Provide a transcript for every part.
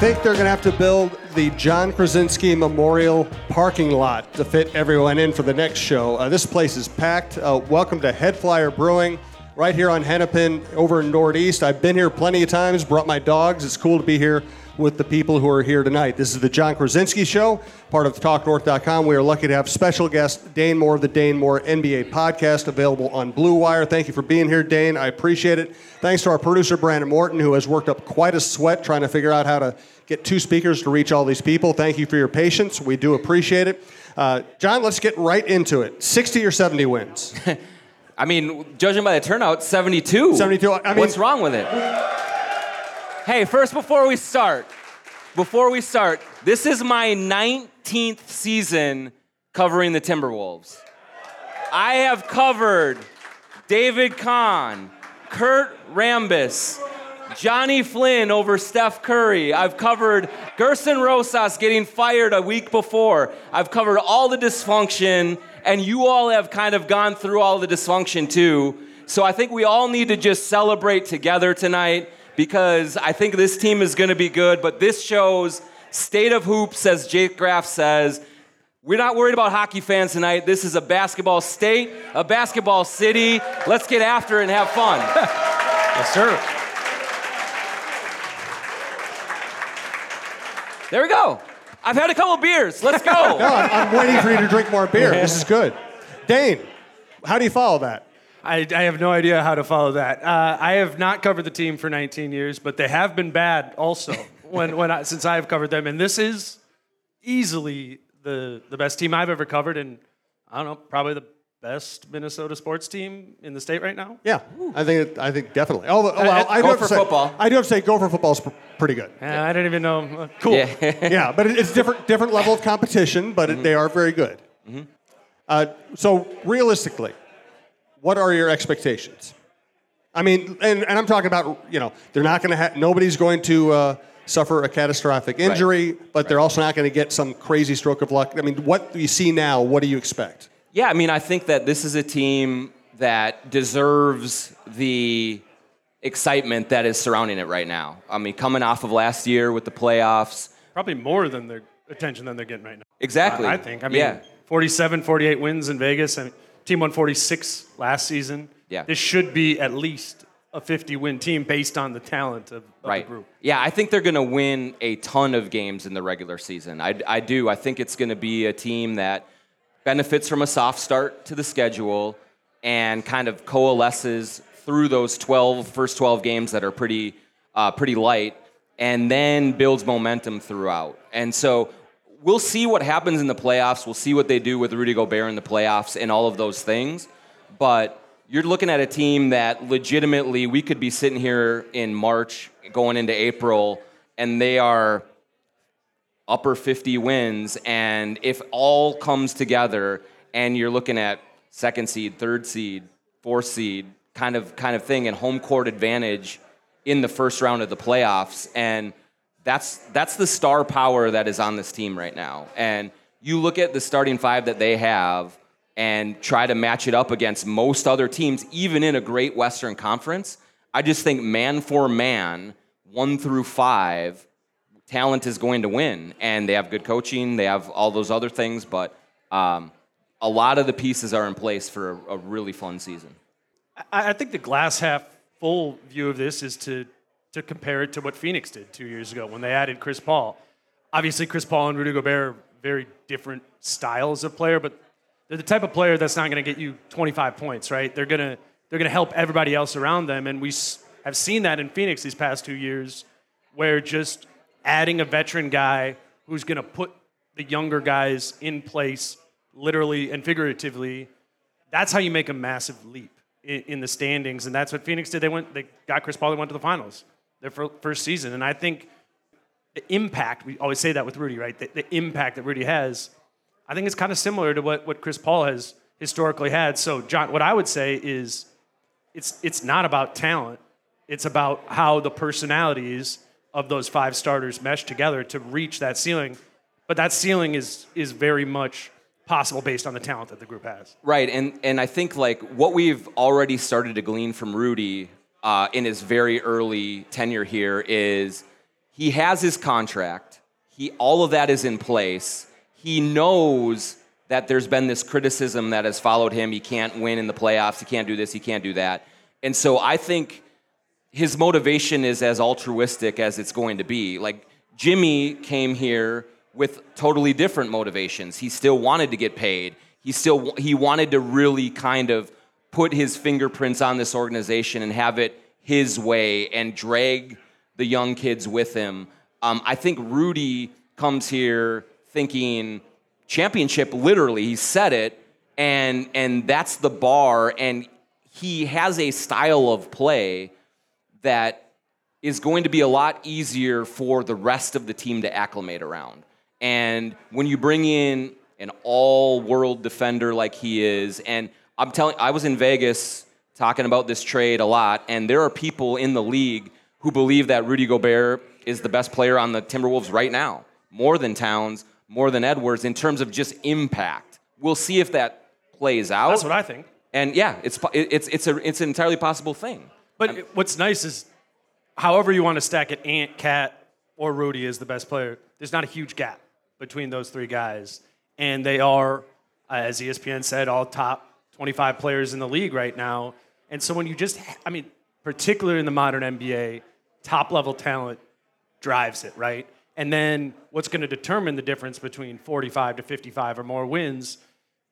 think they're going to have to build the Jon Krawczynski Memorial parking lot to fit everyone in for the next show. Uh, this place is packed. Uh, welcome to HeadFlyer Brewing, right here on Hennepin over in Northeast. I've been here plenty of times, brought my dogs. It's cool to be here with the people who are here tonight. This is the Jon Krawczynski Show, part of TalkNorth.com. We are lucky to have special guest Dane Moore of the Dane Moore NBA podcast available on Blue Wire. Thank you for being here, Dane. I appreciate it. Thanks to our producer, Brandon Morton, who has worked up quite a sweat trying to figure out how to get two speakers to reach all these people. Thank you for your patience. We do appreciate it. Uh, John, let's get right into it. 60 or 70 wins? I mean, judging by the turnout, 72. 72. I mean, What's wrong with it? Hey, first, before we start, before we start, this is my 19th season covering the Timberwolves. I have covered David Kahn, Kurt Rambis, Johnny Flynn over Steph Curry. I've covered Gerson Rosas getting fired a week before. I've covered all the dysfunction, and you all have kind of gone through all the dysfunction too. So I think we all need to just celebrate together tonight because I think this team is going to be good. But this shows state of hoops, as Jake Graff says. We're not worried about hockey fans tonight. This is a basketball state, a basketball city. Let's get after it and have fun. Yes, sir. There we go. I've had a couple beers. Let's no, go. I'm, I'm waiting for you to drink more beer. This is good. Dane, how do you follow that? I, I have no idea how to follow that. Uh, I have not covered the team for 19 years, but they have been bad also when, when I, since I have covered them. And this is easily the, the best team I've ever covered, and I don't know, probably the best Minnesota sports team in the state right now. Yeah, I think it, I think definitely. Although, well, I do go for say, football. I do have to say, Gopher football is pr- pretty good. Uh, I don't even know. Uh, cool. Yeah. yeah, but it- it's different different level of competition, but it, they are very good. Uh, so realistically, what are your expectations? I mean, and, and I'm talking about you know they're not going to have nobody's going to uh, suffer a catastrophic injury, but they're also not going to get some crazy stroke of luck. I mean, what do you see now, what do you expect? Yeah, I mean, I think that this is a team that deserves the excitement that is surrounding it right now. I mean, coming off of last year with the playoffs. Probably more than the attention than they're getting right now. Exactly. I, I think. I mean, yeah. 47, 48 wins in Vegas. I mean, team won 46 last season. Yeah. This should be at least a 50 win team based on the talent of, of right. the group. Yeah, I think they're going to win a ton of games in the regular season. I, I do. I think it's going to be a team that benefits from a soft start to the schedule and kind of coalesces through those 12 first 12 games that are pretty uh, pretty light and then builds momentum throughout. And so we'll see what happens in the playoffs. We'll see what they do with Rudy Gobert in the playoffs and all of those things. But you're looking at a team that legitimately we could be sitting here in March going into April and they are upper 50 wins and if all comes together and you're looking at second seed third seed fourth seed kind of kind of thing and home court advantage in the first round of the playoffs and that's that's the star power that is on this team right now and you look at the starting five that they have and try to match it up against most other teams even in a great western conference i just think man for man one through five talent is going to win, and they have good coaching. They have all those other things, but um, a lot of the pieces are in place for a, a really fun season. I, I think the glass half full view of this is to, to compare it to what Phoenix did two years ago when they added Chris Paul. Obviously, Chris Paul and Rudy Gobert are very different styles of player, but they're the type of player that's not going to get you 25 points, right? They're going to they're going to help everybody else around them, and we have seen that in Phoenix these past two years, where just adding a veteran guy who's going to put the younger guys in place, literally and figuratively, that's how you make a massive leap in, in the standings, and that's what Phoenix did. They went, they got Chris Paul, they went to the finals their first season, and I think the impact. We always say that with Rudy, right? The, the impact that Rudy has, I think it's kind of similar to what, what Chris Paul has historically had. So, John, what I would say is, it's it's not about talent. It's about how the personalities of those five starters mesh together to reach that ceiling. But that ceiling is is very much possible based on the talent that the group has. Right, and and I think like what we've already started to glean from Rudy uh, in his very early tenure here is he has his contract. He all of that is in place. He knows that there's been this criticism that has followed him. He can't win in the playoffs. He can't do this. He can't do that. And so I think his motivation is as altruistic as it's going to be. Like Jimmy came here with totally different motivations. He still wanted to get paid. He still he wanted to really kind of put his fingerprints on this organization and have it his way and drag the young kids with him. Um, I think Rudy comes here thinking championship literally he said it and and that's the bar and he has a style of play that is going to be a lot easier for the rest of the team to acclimate around and when you bring in an all world defender like he is and i'm telling i was in vegas talking about this trade a lot and there are people in the league who believe that rudy gobert is the best player on the timberwolves right now more than towns more than Edwards in terms of just impact. We'll see if that plays out. That's what I think. And yeah, it's it's it's a it's an entirely possible thing. But I'm, what's nice is, however you want to stack it, Ant, KAT, or Rudy is the best player. There's not a huge gap between those three guys, and they are, as ESPN said, all top 25 players in the league right now. And so when you just, I mean, particularly in the modern NBA, top level talent drives it, right? And then what's going to determine the difference between 45 to 55 or more wins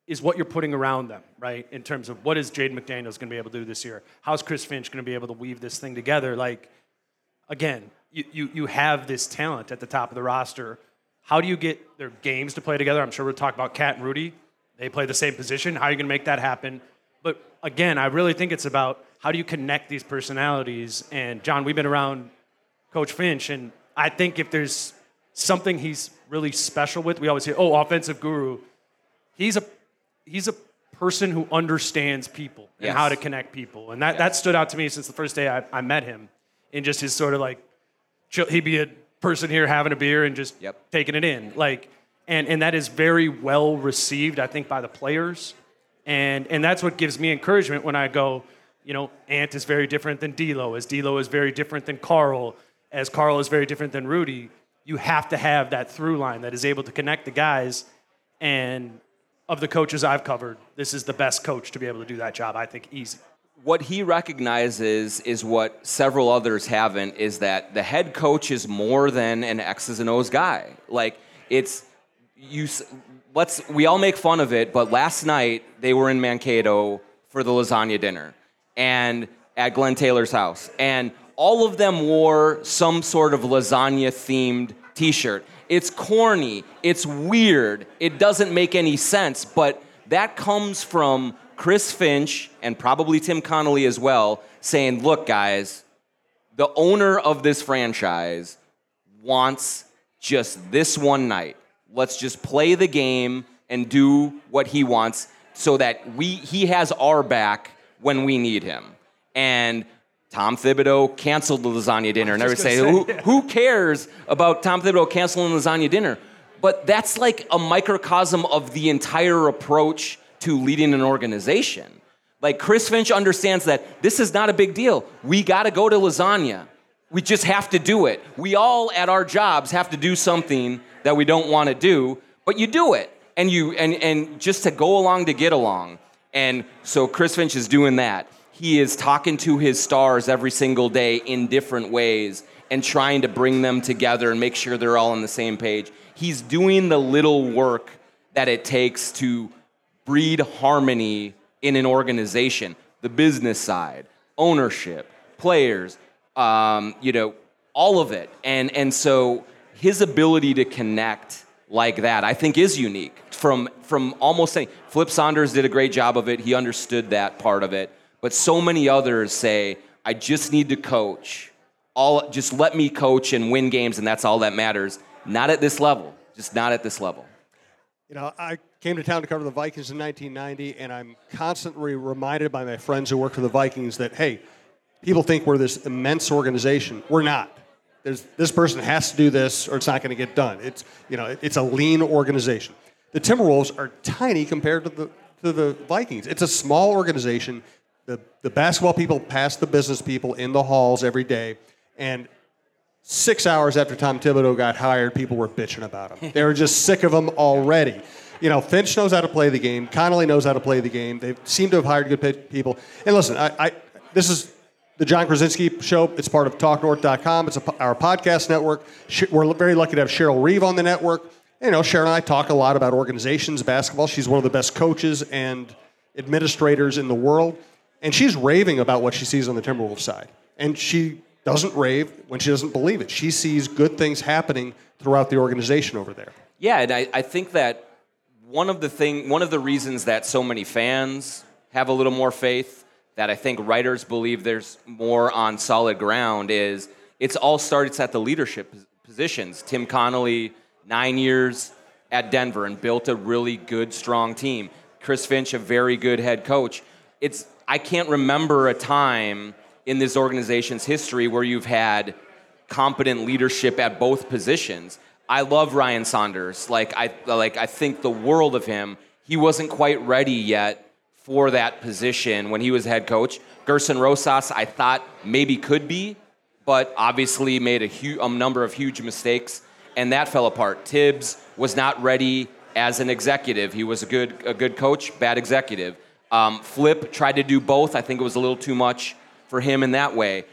is what you're putting around them, right? In terms of what is Jaden McDaniels going to be able to do this year? How's Chris Finch going to be able to weave this thing together? Like, again, you, you, you have this talent at the top of the roster. How do you get their games to play together? I'm sure we'll talk about KAT and Rudy. They play the same position. How are you going to make that happen? But again, I really think it's about how do you connect these personalities? And John, we've been around Coach Finch, and I think if there's something he's really special with. We always say, "Oh, offensive guru." He's a he's a person who understands people and how to connect people, and that yes. that stood out to me since the first day I, I met him. In just his sort of like, he'd be a person here having a beer and just yep. taking it in, like, and and that is very well received, I think, by the players, and and that's what gives me encouragement when I go. You know, Ant is very different than D'Lo, as D'Lo is very different than Karl, as Karl is very different than Rudy you have to have that through line that is able to connect the guys. And of the coaches I've covered, this is the best coach to be able to do that job. I think easy. What he recognizes is what several others haven't is that the head coach is more than an X's and O's guy. Like it's you. Let's we all make fun of it, but last night they were in Mankato for the lasagna dinner, and at Glen Taylor's house, and all of them wore some sort of lasagna themed t shirt. It's corny, it's weird, it doesn't make any sense, but that comes from Chris Finch and probably Tim Connolly as well saying, look, guys, the owner of this franchise wants just this one night. Let's just play the game and do what he wants so that we he has our back when we need him. And Tom Thibodeau canceled the lasagna dinner. And I would say, say who, yeah. who cares about Tom Thibodeau canceling the lasagna dinner? But that's like a microcosm of the entire approach to leading an organization. Like Chris Finch understands that this is not a big deal. We got to go to lasagna. We just have to do it. We all at our jobs have to do something that we don't want to do, but you do it. And you and and just to go along to get along. And so Chris Finch is doing that he is talking to his stars every single day in different ways and trying to bring them together and make sure they're all on the same page. He's doing the little work that it takes to breed harmony in an organization the business side, ownership, players, um, you know, all of it. And, and so his ability to connect like that, I think, is unique from, from almost saying Flip Saunders did a great job of it. He understood that part of it. But so many others say, I just need to coach. All, just let me coach and win games, and that's all that matters. Not at this level. Just not at this level. You know, I came to town to cover the Vikings in 1990, and I'm constantly reminded by my friends who work for the Vikings that, hey, people think we're this immense organization. We're not. There's, this person has to do this, or it's not going to get done. It's, you know, it's a lean organization. The Timberwolves are tiny compared to the, to the Vikings. It's a small organization the, the basketball people pass the business people in the halls every day. And six hours after Tom Thibodeau got hired, people were bitching about him. they were just sick of him already. You know, Finch knows how to play the game. Connolly knows how to play the game. They seem to have hired good people. And listen, I, I this is the Jon Krawczynski Show. It's part of TalkNorth.com. It's a, our podcast network. We're very lucky to have Cheryl Reeve on the network. You know, Cheryl and I talk a lot about organizations, basketball. She's one of the best coaches and administrators in the world. And she's raving about what she sees on the Timberwolves side. And she doesn't rave when she doesn't believe it. She sees good things happening throughout the organization over there. Yeah, and I, I think that one of the thing, one of the reasons that so many fans have a little more faith, that I think writers believe there's more on solid ground, is it's all starts at the leadership positions. Tim Connolly, nine years at Denver and built a really good, strong team. Chris Finch, a very good head coach. It's I can't remember a time in this organization's history where you've had competent leadership at both positions. I love Ryan Saunders. Like I like I think the world of him. He wasn't quite ready yet for that position when he was head coach. Gerson Rosas, I thought maybe could be, but obviously made a, a number of huge mistakes, and that fell apart. Thibs was not ready as an executive. He was a good a good coach, bad executive. Um, Flip tried to do both. I think it was a little too much for him in that way.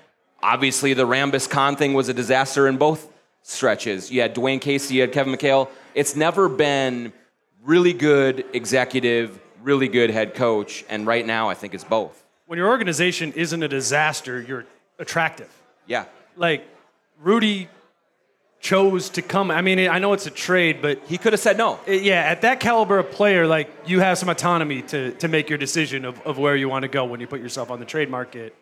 Obviously, the Rambis Kahn thing was a disaster in both stretches. You had Dwane Casey, you had Kevin McHale. It's never been really good executive, really good head coach, and right now I think it's both. When your organization isn't a disaster, you're attractive. Yeah. Like Rudy chose to come. I mean, I know it's a trade, but he could have said no. Yeah, at that caliber of player, like you have some autonomy to to make your decision of, of where you want to go when you put yourself on the trade market.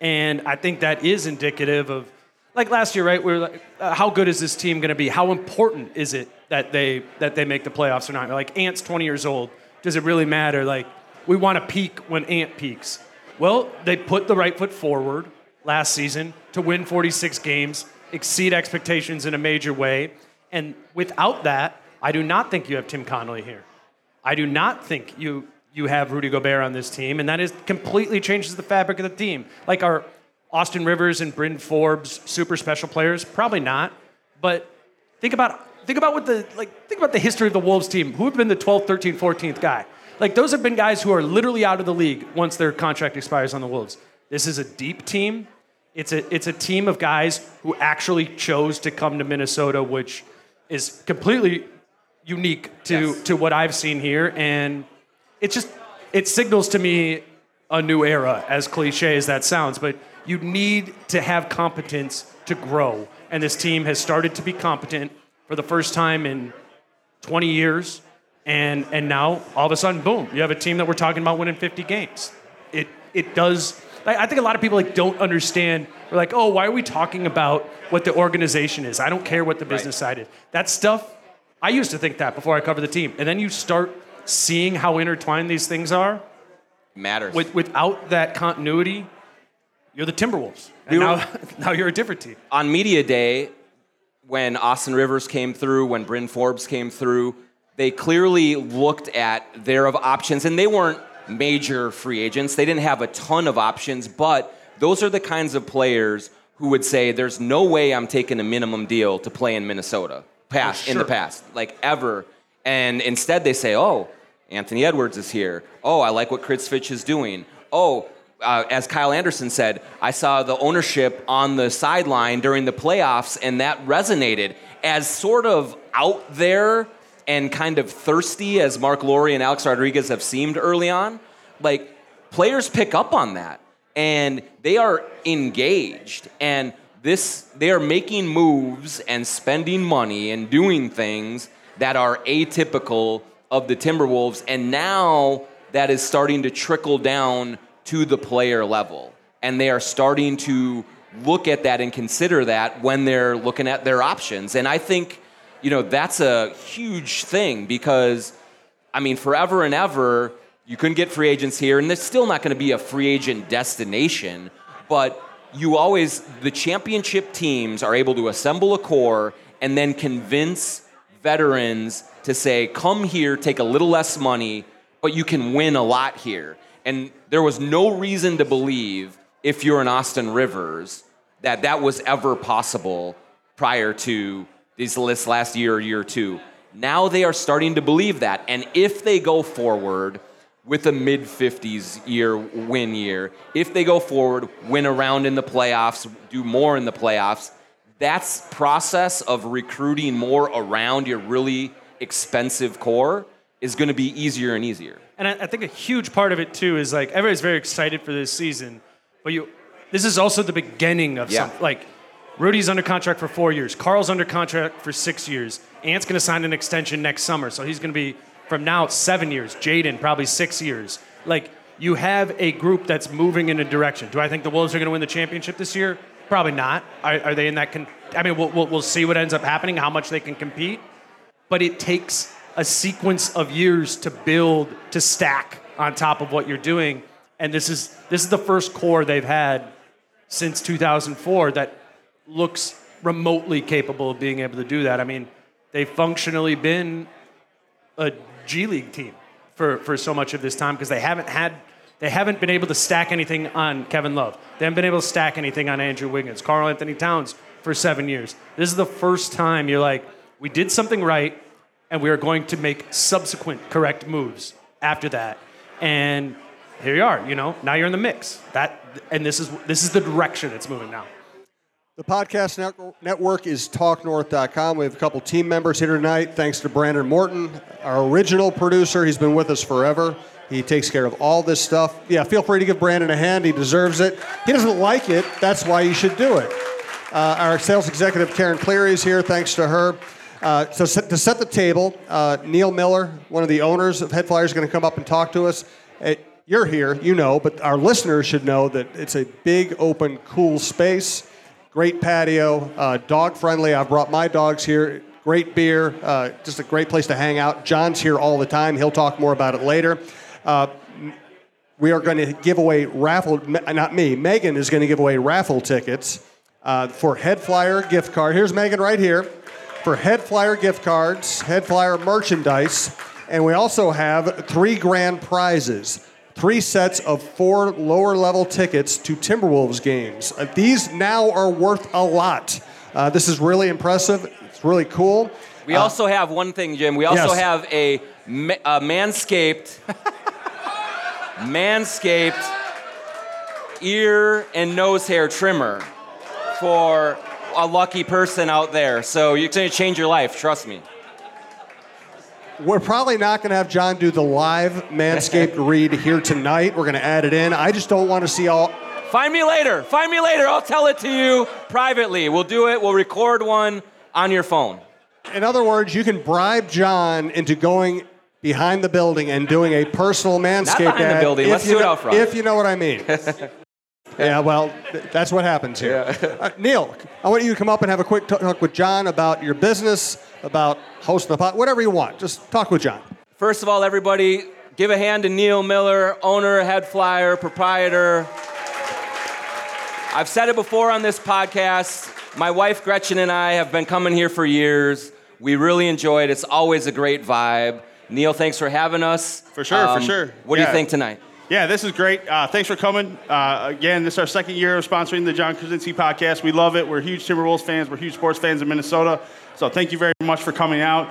And I think that is indicative of like last year, right? We are like, uh, how good is this team going to be? How important is it that they that they make the playoffs or not? Like Ant's 20 years old. Does it really matter? Like we want to peak when Ant peaks. Well, they put the right foot forward last season to win 46 games, exceed expectations in a major way, and without that, I do not think you have Tim Connolly here. I do not think you you have Rudy Gobert on this team, and that is completely changes the fabric of the team. Like our Austin Rivers and Bryn Forbes, super special players? Probably not. But think about think about what the like think about the history of the Wolves team. Who have been the 12th, 13th, 14th guy? Like those have been guys who are literally out of the league once their contract expires on the Wolves. This is a deep team. It's a it's a team of guys who actually chose to come to Minnesota, which is completely unique to yes. to what I've seen here and it's just it signals to me a new era as cliche as that sounds, but you need to have competence to grow. And this team has started to be competent for the first time in 20 years. And, and now, all of a sudden, boom, you have a team that we're talking about winning 50 games. It, it does. I think a lot of people like don't understand. We're like, oh, why are we talking about what the organization is? I don't care what the business right. side is. That stuff, I used to think that before I covered the team. And then you start seeing how intertwined these things are. Matters. With, without that continuity, you're the Timberwolves. And now, now you're a different team. On Media Day, when Austin Rivers came through, when Bryn Forbes came through, they clearly looked at their of options, and they weren't major free agents. They didn't have a ton of options, but those are the kinds of players who would say, "There's no way I'm taking a minimum deal to play in Minnesota." Past sure. in the past, like ever, and instead they say, "Oh, Anthony Edwards is here. Oh, I like what Chris Finch is doing. Oh, uh, as Kyle Anderson said, I saw the ownership on the sideline during the playoffs, and that resonated as sort of out there and kind of thirsty as Marc Lore and Alex Rodriguez have seemed early on. Like, players pick up on that, and they are engaged. And this, they are making moves and spending money and doing things that are atypical of the Timberwolves. And now that is starting to trickle down to the player level. And they are starting to look at that and consider that when they're looking at their options. And I think, you know, that's a huge thing because, I mean, forever and ever, you couldn't get free agents here, and there's still not going to be a free agent destination, but you always, the championship teams are able to assemble a core and then convince veterans to say, come here, take a little less money, but you can win a lot here. And there was no reason to believe, if you're an Austin Rivers, that that was ever possible prior to this last year or year two. Now they are starting to believe that. And if they go forward with a mid 50s year win year, if they go forward, win around in the playoffs, do more in the playoffs, that's process of recruiting more around your really expensive core is going to be easier and easier. And I, I, think a huge part of it too is like everybody's very excited for this season, but you, this is also the beginning of yeah. some like Rudy's under contract for four years. Karl's under contract for six years. Ant's going to sign an extension next summer, so he's going to be from now seven years. Jaden probably six years. Like you have a group that's moving in a direction. Do I think the Wolves are going to win the championship this year? Probably not. Are, are they in that? Con- I mean, we'll, we'll, we'll see what ends up happening, how much they can compete. But it takes a sequence of years to build, to stack on top of what you're doing. And this is this is the first core they've had since 2004 that looks remotely capable of being able to do that. I mean, they've functionally been a G League team for, for so much of this time because they haven't had they haven't been able to stack anything on Kevin Love. They haven't been able to stack anything on Andrew Wiggins, Karl-Anthony Towns for seven years. This is the first time you're like, we did something right, and we are going to make subsequent correct moves after that. And here you are, you know, now you're in the mix. That and this is this is the direction it's moving now. The podcast network is talknorth.com. We have a couple team members here tonight. Thanks to Brandon Morton, our original producer. He's been with us forever. He takes care of all this stuff. Yeah, feel free to give Brandon a hand. He deserves it. He doesn't like it. That's why you should do it. Uh, our sales executive, Karen Cleary, is here. Thanks to her. Uh, so set, to set the table, uh, Neil Miller, one of the owners of HeadFlyers, is going to come up and talk to us. Uh, you're here, you know, but our listeners should know that it's a big, open, cool space. Great patio, uh, dog friendly. I've brought my dogs here. Great beer, uh, just a great place to hang out. John's here all the time. He'll talk more about it later. We are going to give away raffle, not me, Megan is going to give away raffle tickets for HeadFlyer gift card. Here's Megan right here for HeadFlyer gift cards, HeadFlyer merchandise, and we also have three grand prizes three sets of four lower level tickets to Timberwolves games. Uh, these now are worth a lot. Uh, this is really impressive. It's really cool. We uh, also have one thing, Jim. We also yes. have a, a manscaped, manscaped ear and nose hair trimmer for a lucky person out there. So you're going to change your life. Trust me. We're probably not going to have John do the live Manscaped read here tonight. We're going to add it in. I just don't want to see all. Find me later. Find me later. I'll tell it to you privately. We'll do it. We'll record one on your phone. In other words, you can bribe John into going behind the building and doing a personal Manscaped not behind ad. the building. Let's do it out front. If you know what I mean. yeah, well, that's what happens here. Yeah. Uh, Neil, I want you to come up and have a quick talk with John about your business, about hosting the pot, whatever you want. Just talk with John. First of all, everybody, give a hand to Neil Miller, owner, head flyer, proprietor. I've said it before on this podcast. My wife Gretchen and I have been coming here for years. We really enjoy it. It's always a great vibe. Neil, thanks for having us. For sure, um, for sure. What yeah. do you think tonight? Yeah, this is great. Uh, thanks for coming. Uh, again, this is our second year of sponsoring the Jon Krawczynski podcast. We love it. We're huge Timberwolves fans. We're huge sports fans in Minnesota. So thank you very much for coming out.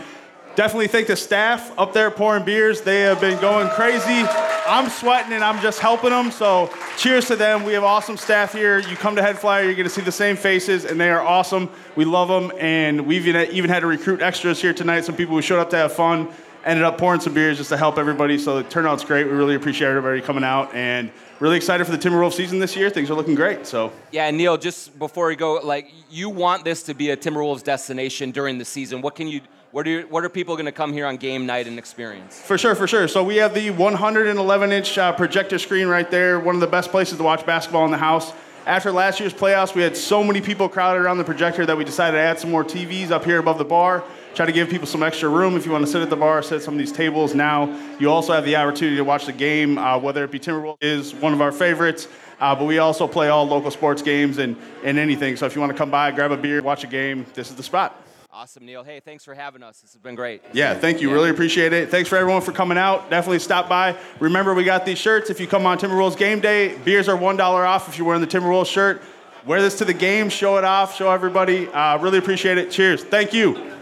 Definitely thank the staff up there pouring beers. They have been going crazy. I'm sweating and I'm just helping them. So cheers to them. We have awesome staff here. You come to HeadFlyer, you're going to see the same faces, and they are awesome. We love them, and we've even had to recruit extras here tonight. Some people who showed up to have fun ended up pouring some beers just to help everybody. So the turnout's great. We really appreciate everybody coming out and really excited for the Timberwolves season this year. Things are looking great. So yeah, Neil, just before we go, like you want this to be a Timberwolves destination during the season. What can you? What are, what are people going to come here on game night and experience? For sure, for sure. So we have the 111 inch uh, projector screen right there. One of the best places to watch basketball in the house. After last year's playoffs, we had so many people crowded around the projector that we decided to add some more TVs up here above the bar try to give people some extra room if you want to sit at the bar, sit at some of these tables. Now you also have the opportunity to watch the game, uh, whether it be Timberwolves is one of our favorites, uh, but we also play all local sports games and, and anything. So if you want to come by, grab a beer, watch a game, this is the spot. Awesome, Neil. Hey, thanks for having us. This has been great. Yeah, thank you. Yeah. Really appreciate it. Thanks for everyone for coming out. Definitely stop by. Remember, we got these shirts. If you come on Timberwolves game day, beers are $1 off if you're wearing the Timberwolves shirt. wear this to the game, show it off, show everybody. Uh, really appreciate it. Cheers. Thank you.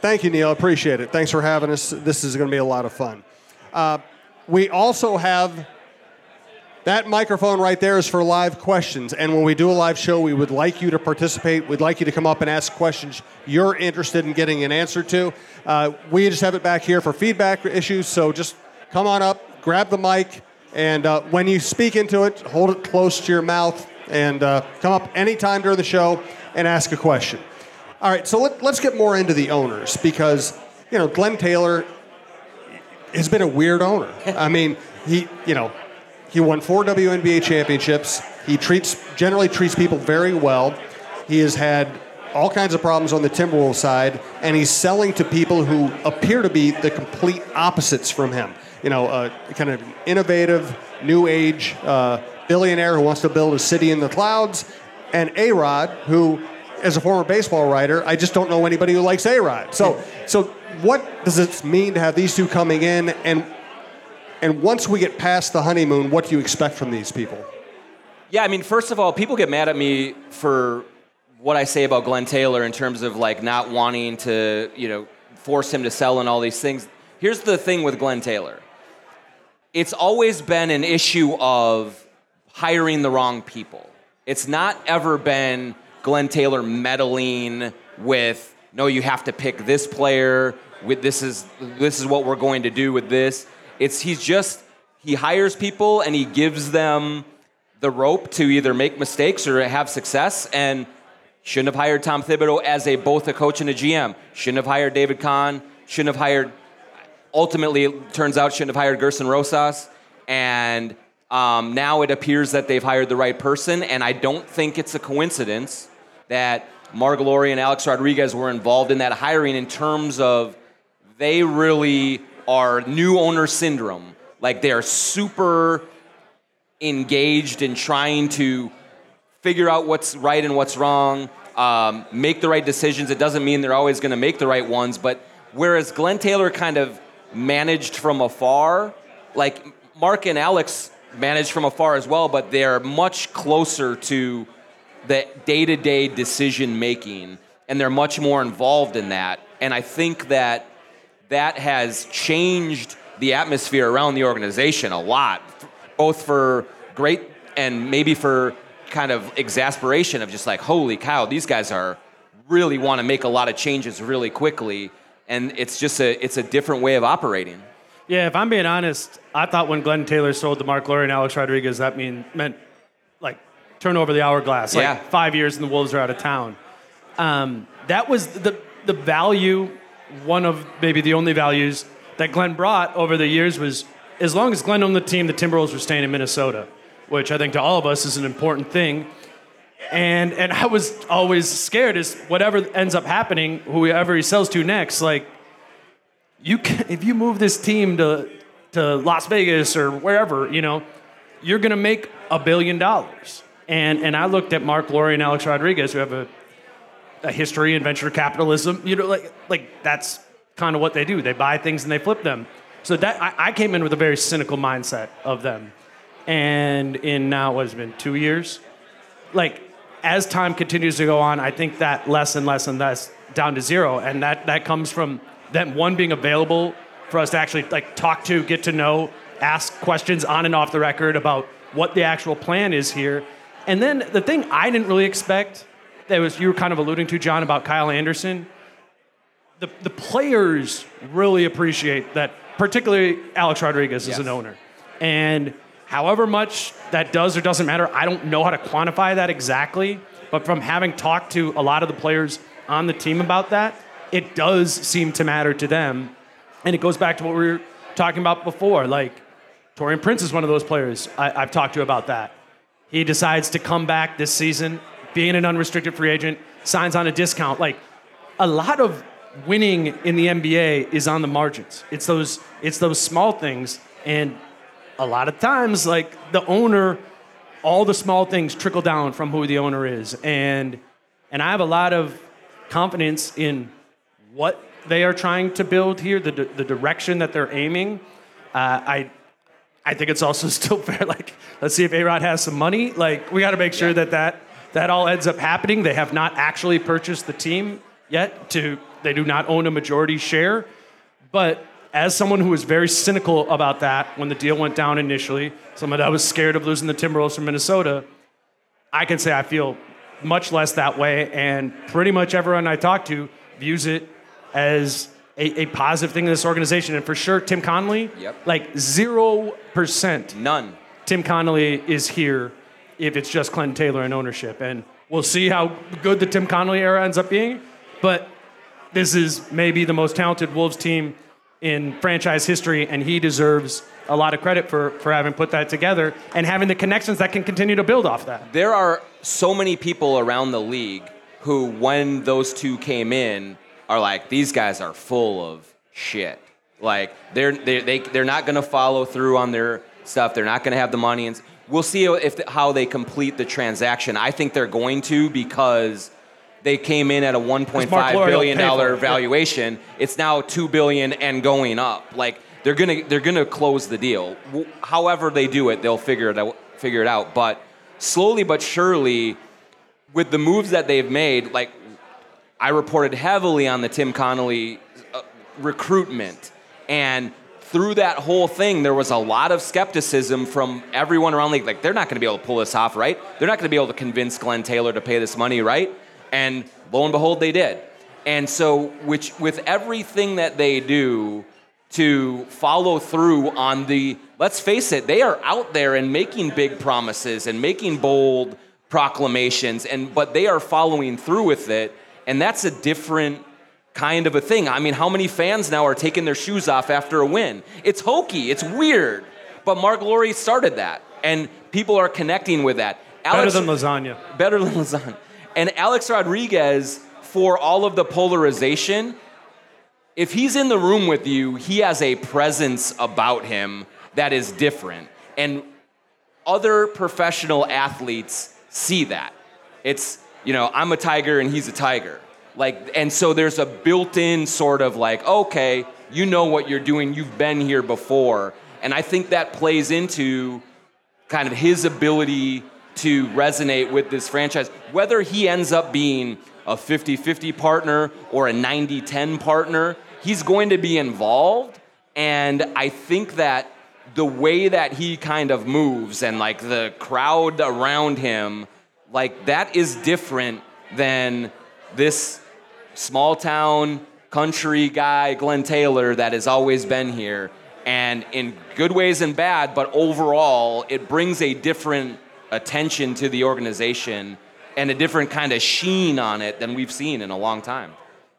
Thank you, Neil. Appreciate it. Thanks for having us. This is going to be a lot of fun. Uh, we also have that microphone right there is for live questions. And when we do a live show, we would like you to participate. We'd like you to come up and ask questions you're interested in getting an answer to. Uh, we just have it back here for feedback issues. So just come on up, grab the mic, and uh, when you speak into it, hold it close to your mouth and uh, come up anytime during the show and ask a question. All right, so let, let's get more into the owners because, you know, Glen Taylor has been a weird owner. I mean, he, you know, he won four WNBA championships. He treats generally treats people very well. He has had all kinds of problems on the Timberwolves side, and he's selling to people who appear to be the complete opposites from him. You know, uh, kind of innovative, new age uh, billionaire who wants to build a city in the clouds, and A Rod, who, as a former baseball writer, I just don't know anybody who likes A Rod. So, so what does it mean to have these two coming in, and and once we get past the honeymoon, what do you expect from these people? Yeah, I mean, first of all, people get mad at me for what I say about Glen Taylor in terms of like not wanting to, you know, force him to sell and all these things. Here's the thing with Glen Taylor. It's always been an issue of hiring the wrong people. It's not ever been Glen Taylor meddling with no, you have to pick this player. With this is this is what we're going to do with this. It's he's just he hires people and he gives them the rope to either make mistakes or have success and shouldn't have hired Tom Thibodeau as a both a coach and a GM. Shouldn't have hired David Kahn. Shouldn't have hired. Ultimately, it turns out shouldn't have hired Gerson Rosas. And um, now it appears that they've hired the right person. And I don't think it's a coincidence that Marc Lore and Alex Rodriguez were involved in that hiring in terms of they really are new owner syndrome. Like they are super engaged in trying to figure out what's right and what's wrong, um, make the right decisions. It doesn't mean they're always going to make the right ones, but whereas Glen Taylor kind of managed from afar, like Marc and Alex managed from afar as well, but they're much closer to the day to day decision making, and they're much more involved in that. And I think that that has changed the atmosphere around the organization a lot, both for great and maybe for kind of exasperation of just like, holy cow, these guys are really want to make a lot of changes really quickly, and it's just a it's a different way of operating. Yeah, if I'm being honest, I thought when Glen Taylor sold to Marc Lore and Alex Rodriguez, that mean meant like turn over the hourglass. Like Yeah. five years and the Wolves are out of town. Um, that was the the value. One of maybe the only values that Glen brought over the years was as long as Glen owned the team, the Timberwolves were staying in Minnesota, which I think to all of us is an important thing. And and I was always scared is whatever ends up happening, whoever he sells to next, like you can, if you move this team to to Las Vegas or wherever, you know, you're going to make a billion dollars. And and I looked at Marc Lore and Alex Rodriguez, who have a a history in venture capitalism. You know, like like that's kind of what they do. They buy things and they flip them. So that I, I came in with a very cynical mindset of them. And in now what has been two years, like as time continues to go on, I think that less and less and less down to zero, and that that comes from them one being available for us to actually like talk to, get to know, ask questions on and off the record about what the actual plan is here, and then the thing I didn't really expect that was you were kind of alluding to, John, about Kyle Anderson. The the players really appreciate that, particularly Alex Rodriguez as an owner, and however much that does or doesn't matter, I don't know how to quantify that exactly. But from having talked to a lot of the players on the team about that, it does seem to matter to them. And it goes back to what we were talking about before. Like, Taurean Prince is one of those players I, I've talked to about that. He decides to come back this season, being an unrestricted free agent, signs on a discount. Like, a lot of winning in the NBA is on the margins. It's those it's those small things and a lot of times like the owner all the small things trickle down from who the owner is and and I have a lot of confidence in what they are trying to build here, the, the direction that they're aiming. Uh, I I think it's also still fair. Like, let's see if A Rod has some money. Like, we got to make sure Yeah. that, that that all ends up happening. They have not actually purchased the team yet. To they do not own a majority share. But as someone who was very cynical about that when the deal went down initially, someone that was scared of losing the Timberwolves from Minnesota, I can say I feel much less that way, and pretty much everyone I talk to views it as a, a positive thing in this organization. And for sure, Tim Connolly, Yep. like zero percent None. Tim Connolly is here if it's just Glen Taylor and ownership. And we'll see how good the Tim Connolly era ends up being. But this is maybe the most talented Wolves team in franchise history, and he deserves a lot of credit for, for having put that together and having the connections that can continue to build off that. There are so many people around the league who, when those two came in, are like, these guys are full of shit. Like they're they, they they're not going to follow through on their stuff. They're not going to have the money, and we'll see if how they complete the transaction. I think they're going to because they came in at a 1.5 Mark Lowry will billion dollar it. valuation. It's now two billion and going up. Like they're gonna they're gonna close the deal. However they do it, they'll figure it out. Figure it out. But slowly but surely, with the moves that they've made, like I reported heavily on the Tim Connolly uh, recruitment, and through that whole thing, there was a lot of skepticism from everyone around the league. Like, they're not going to be able to pull this off, right? They're not going to be able to convince Glen Taylor to pay this money, right? And lo and behold, they did. And so, which with everything that they do to follow through on the, let's face it, they are out there and making big promises and making bold proclamations, and but they are following through with it, and that's a different kind of a thing. I mean, how many fans now are taking their shoes off after a win? It's hokey, it's weird, but Marc Lore started that, and people are connecting with that. Better Alex- than lasagna. better than lasagna. And Alex Rodriguez, for all of the polarization, if he's in the room with you, he has a presence about him that is different. And other professional athletes see that. It's, you know, I'm a tiger and he's a tiger. Like, and so there's a built in sort of like, okay, you know what you're doing, you've been here before. And I think that plays into kind of his ability to resonate with this franchise, whether he ends up being a 50 50 partner or a 90 10 partner, he's going to be involved. And I think that the way that he kind of moves and like the crowd around him, like that is different than this small town country guy, Glen Taylor, that has always been here. And in good ways and bad, but overall, it brings a different attention to the organization and a different kind of sheen on it than we've seen in a long time.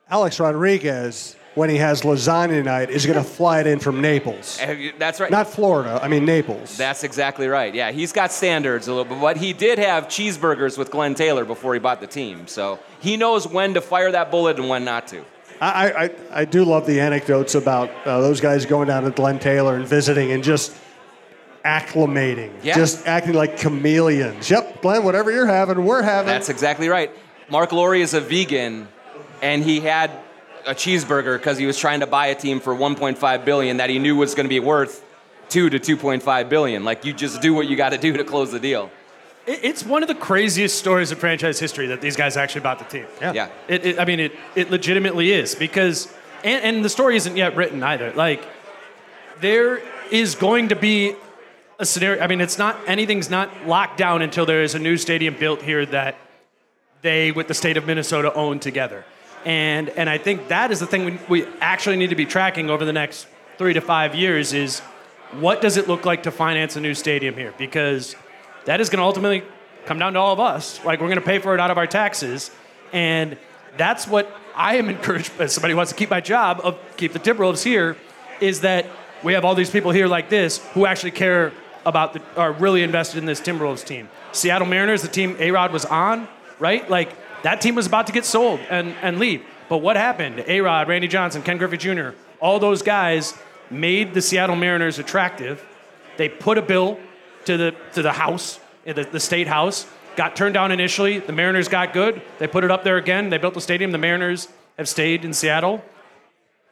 Alex Rodriguez, when he has lasagna night, is going to fly it in from Naples. That's right. Not Florida, I mean Naples. That's exactly right. Yeah, he's got standards a little bit, but he did have cheeseburgers with Glen Taylor before he bought the team. So he knows when to fire that bullet and when not to. I, I, I do love the anecdotes about uh, those guys going down to Glen Taylor and visiting and just acclimating, Yeah. just acting like chameleons. Yep, Glen, whatever you're having, we're having. That's exactly right. Marc Lore is a vegan, and he had a cheeseburger because he was trying to buy a team for 1.5 billion that he knew was going to be worth two to 2.5 billion. Like you just do what you got to do to close the deal. It's one of the craziest stories of franchise history that these guys actually bought the team. Yeah. Yeah. It, it, I mean, it, it legitimately is because, and, and the story isn't yet written either. Like, there is going to be a scenario. I mean, it's not anything's not locked down until there is a new stadium built here that they, with the state of Minnesota, own together. And and I think that is the thing we, we actually need to be tracking over the next three to five years is what does it look like to finance a new stadium here? Because that is going to ultimately come down to all of us. Like we're going to pay for it out of our taxes, and that's what I am encouraged as somebody who wants to keep my job of keep the Timberwolves here, is that we have all these people here like this who actually care about the are really invested in this Timberwolves team. Seattle Mariners, the team A Rod was on, right? Like that team was about to get sold and, and leave. But what happened? A Rod, Randy Johnson, Ken Griffey Jr., all those guys made the Seattle Mariners attractive. They put a bill to the to the house, uh, the, the state house. Got turned down initially. The Mariners got good. They put it up there again. They built the stadium. The Mariners have stayed in Seattle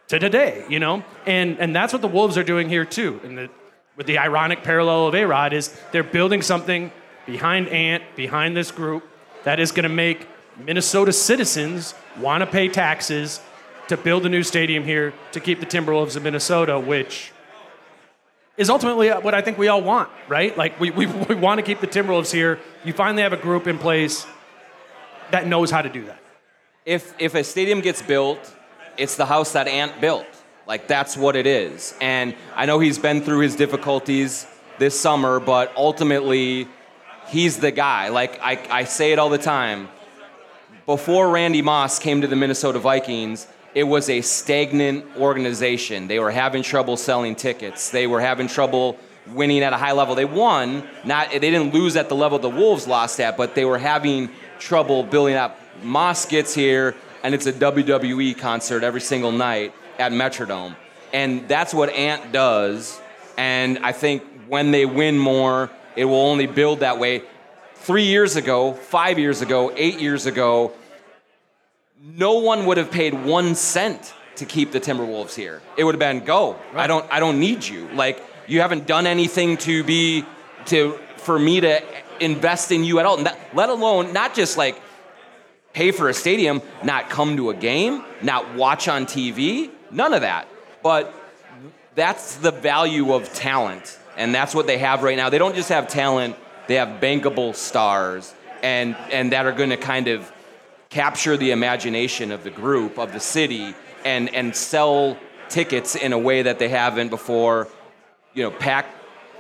to today, you know? And and that's what the Wolves are doing here too. And the with the ironic parallel of A Rod is they're building something behind Ant, behind this group, that is going to make Minnesota citizens want to pay taxes to build a new stadium here to keep the Timberwolves of Minnesota, which is ultimately what I think we all want, right? Like, we, we, we want to keep the Timberwolves here. You finally have a group in place that knows how to do that. If, if a stadium gets built, it's the house that Ant built. Like, that's what it is. And I know he's been through his difficulties this summer, but ultimately, he's the guy. Like, I, I say it all the time. Before Randy Moss came to the Minnesota Vikings, it was a stagnant organization. They were having trouble selling tickets. They were having trouble winning at a high level. They won, not they didn't lose at the level the Wolves lost at, but they were having trouble building up. Moss gets here and it's a WWE concert every single night at Metrodome. And that's what Ant does. And I think when they win more, it will only build that way. Three years ago, five years ago, eight years ago, no one would have paid one cent to keep the Timberwolves here. It would have been go. Right. I don't I don't need you. Like you haven't done anything to be to for me to invest in you at all. Not, let alone not just like pay for a stadium, not come to a game, not watch on TV, none of that. But that's the value of talent. And that's what they have right now. They don't just have talent, they have bankable stars and and that are going to kind of capture the imagination of the group, of the city, and, and sell tickets in a way that they haven't before, you know, pack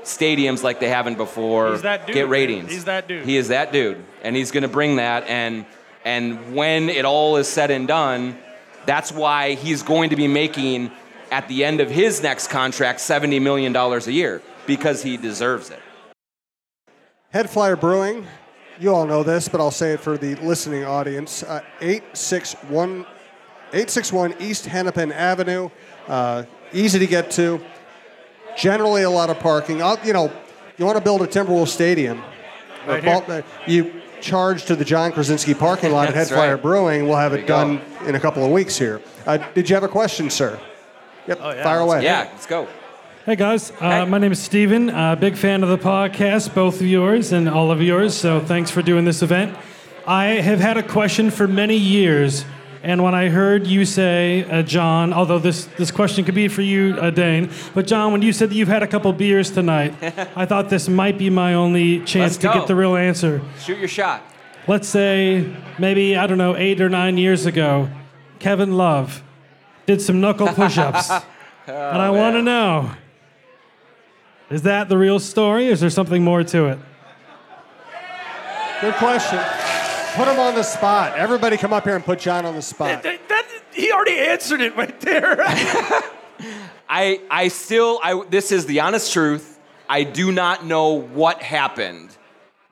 stadiums like they haven't before, he's that dude, get ratings. He's that dude. He is that dude. And he's going to bring that. And, and when it all is said and done, that's why he's going to be making, at the end of his next contract, $70 million a year, because he deserves it. HeadFlyer Brewing you all know this, but I'll say it for the listening audience. Uh, 861, 861 East Hennepin Avenue, uh, easy to get to. Generally, a lot of parking. I'll, you know, you want to build a Timberwolves stadium. Right ball, you charge to the Jon Krawczynski parking lot at HeadFlyer Brewing. We'll have it done go. in a couple of weeks here. Uh, did you have a question, sir? Yep, oh, yeah. fire away. Yeah, let's go. Hey guys, uh, my name is Steven. Uh, big fan of the podcast, both of yours and all of yours. So thanks for doing this event. I have had a question for many years, and when I heard you say, uh, Jon, although this this question could be for you, uh, Dane, but Jon, when you said that you've had a couple beers tonight, I thought this might be my only chance to get the real answer. Shoot your shot. Let's say maybe I don't know eight or nine years ago, Kevin Love did some knuckle push-ups, oh, and I want to know is that the real story? Is there something more to it? Good question. Put him on the spot. Everybody come up here and put Jon on the spot. That, that, he already answered it right there. I, I still, I, this is the honest truth. I do not know what happened,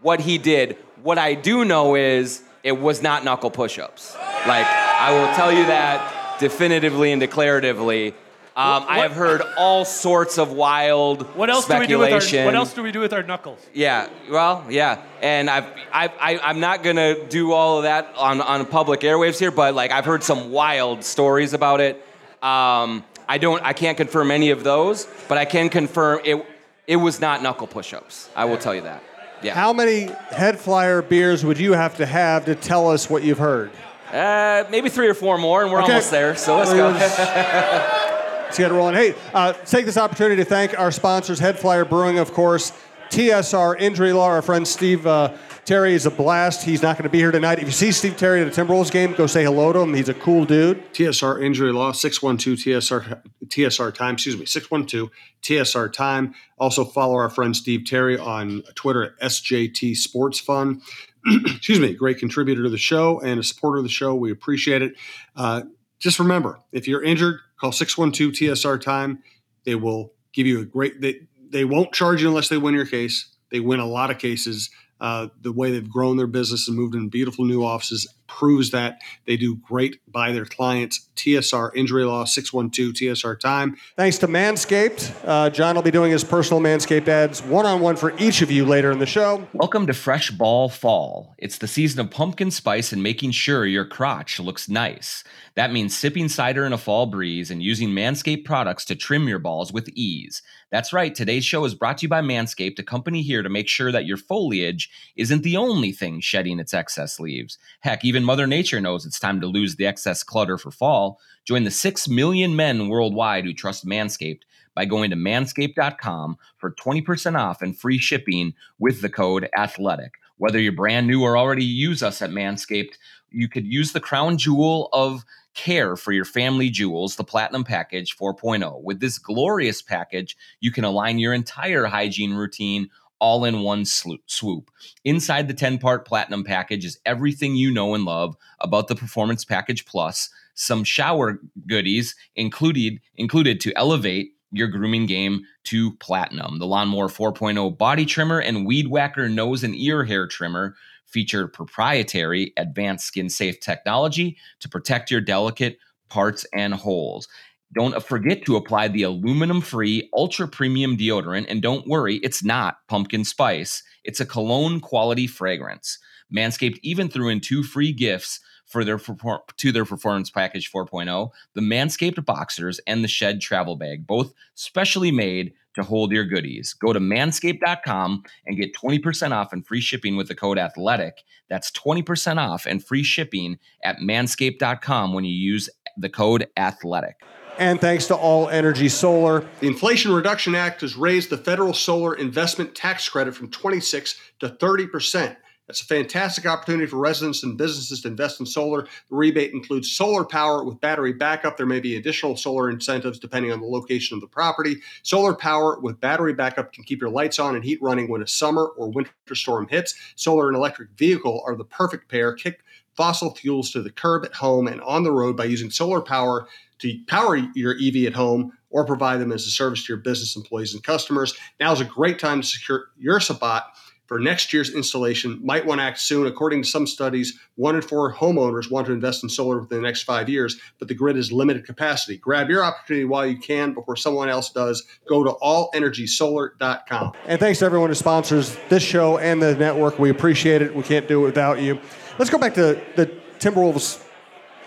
what he did. What I do know is it was not knuckle push ups. Like, I will tell you that definitively and declaratively. Um, I have heard all sorts of wild what else speculation. Do we do with our, what else do we do with our knuckles? Yeah, well, yeah, and I've, I've I, I'm not gonna do all of that on on public airwaves here, but like I've heard some wild stories about it. Um, I don't, I can't confirm any of those, but I can confirm it. It was not knuckle push-ups. I will tell you that. Yeah. How many HeadFlyer beers would you have to have to tell us what you've heard? Uh, maybe three or four more, and we're okay. almost there. So let's go. Let's get it rolling. Hey, uh, take this opportunity to thank our sponsors, HeadFlyer Brewing, of course, TSR Injury Law. Our friend Steve uh, Terry is a blast. He's not going to be here tonight. If you see Steve Terry at a Timberwolves game, go say hello to him. He's a cool dude. TSR Injury Law, 612 TSR, TSR Time, excuse me, 612 TSR Time. Also follow our friend Steve Terry on Twitter at SJT Sports Fun. excuse me, great contributor to the show and a supporter of the show. We appreciate it. Uh, just remember, if you're injured, Call 612 TSR time. They will give you a great, they, they won't charge you unless they win your case. They win a lot of cases. Uh, the way they've grown their business and moved in beautiful new offices, proves that they do great by their clients. TSR Injury Law 612 TSR Time. Thanks to Manscaped. Uh, Jon will be doing his personal Manscaped ads one on one for each of you later in the show. Welcome to Fresh Ball Fall. It's the season of pumpkin spice and making sure your crotch looks nice. That means sipping cider in a fall breeze and using Manscaped products to trim your balls with ease. That's right, today's show is brought to you by Manscaped, a company here to make sure that your foliage isn't the only thing shedding its excess leaves. Heck, even Mother Nature knows it's time to lose the excess clutter for fall. Join the 6 million men worldwide who trust Manscaped by going to manscaped.com for 20% off and free shipping with the code ATHLETIC. Whether you're brand new or already use us at Manscaped, you could use the crown jewel of care for your family jewels, the Platinum Package 4.0. With this glorious package, you can align your entire hygiene routine all in one swoop. Inside the 10 part Platinum Package is everything you know and love about the Performance Package Plus, some shower goodies included, included to elevate your grooming game to platinum. The Lawnmower 4.0 body trimmer and Weed Whacker nose and ear hair trimmer feature proprietary advanced skin safe technology to protect your delicate parts and holes. Don't forget to apply the aluminum free ultra premium deodorant. And don't worry, it's not pumpkin spice, it's a cologne quality fragrance. Manscaped even threw in two free gifts for their to their performance package 4.0 the manscaped boxers and the shed travel bag both specially made to hold your goodies go to manscaped.com and get 20% off and free shipping with the code athletic that's 20% off and free shipping at manscaped.com when you use the code athletic and thanks to All Energy Solar. The Inflation Reduction Act has raised the federal solar investment tax credit from 26 to 30 percent. That's a fantastic opportunity for residents and businesses to invest in solar. The rebate includes solar power with battery backup. There may be additional solar incentives depending on the location of the property. Solar power with battery backup can keep your lights on and heat running when a summer or winter storm hits. Solar and electric vehicle are the perfect pair. Kick fossil fuels to the curb at home and on the road by using solar power to power your EV at home or provide them as a service to your business employees and customers. Now is a great time to secure your spot for next year's installation might want to act soon. According to some studies, one in four homeowners want to invest in solar within the next five years, but the grid has limited capacity. Grab your opportunity while you can before someone else does. Go to allenergysolar.com. And thanks to everyone who sponsors this show and the network. We appreciate it. We can't do it without you. Let's go back to the Timberwolves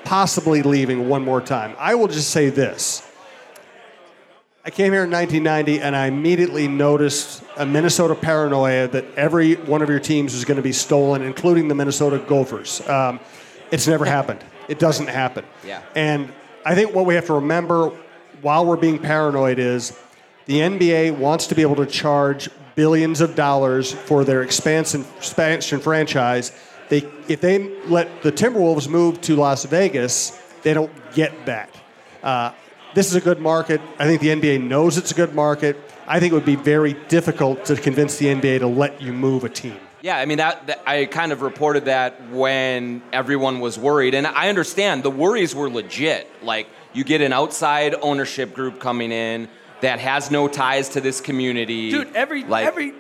possibly leaving one more time. I will just say this I came here in 1990 and I immediately noticed a Minnesota paranoia that every one of your teams was going to be stolen, including the Minnesota Gophers. Um, it's never happened. It doesn't happen. Yeah. And I think what we have to remember while we're being paranoid is the NBA wants to be able to charge billions of dollars for their expansion, expansion franchise. They, if they let the Timberwolves move to Las Vegas, they don't get that. Uh, this is a good market. I think the NBA knows it's a good market. I think it would be very difficult to convince the NBA to let you move a team. Yeah, I mean that, that, I kind of reported that when everyone was worried, and I understand the worries were legit. Like you get an outside ownership group coming in that has no ties to this community. Dude, every like, every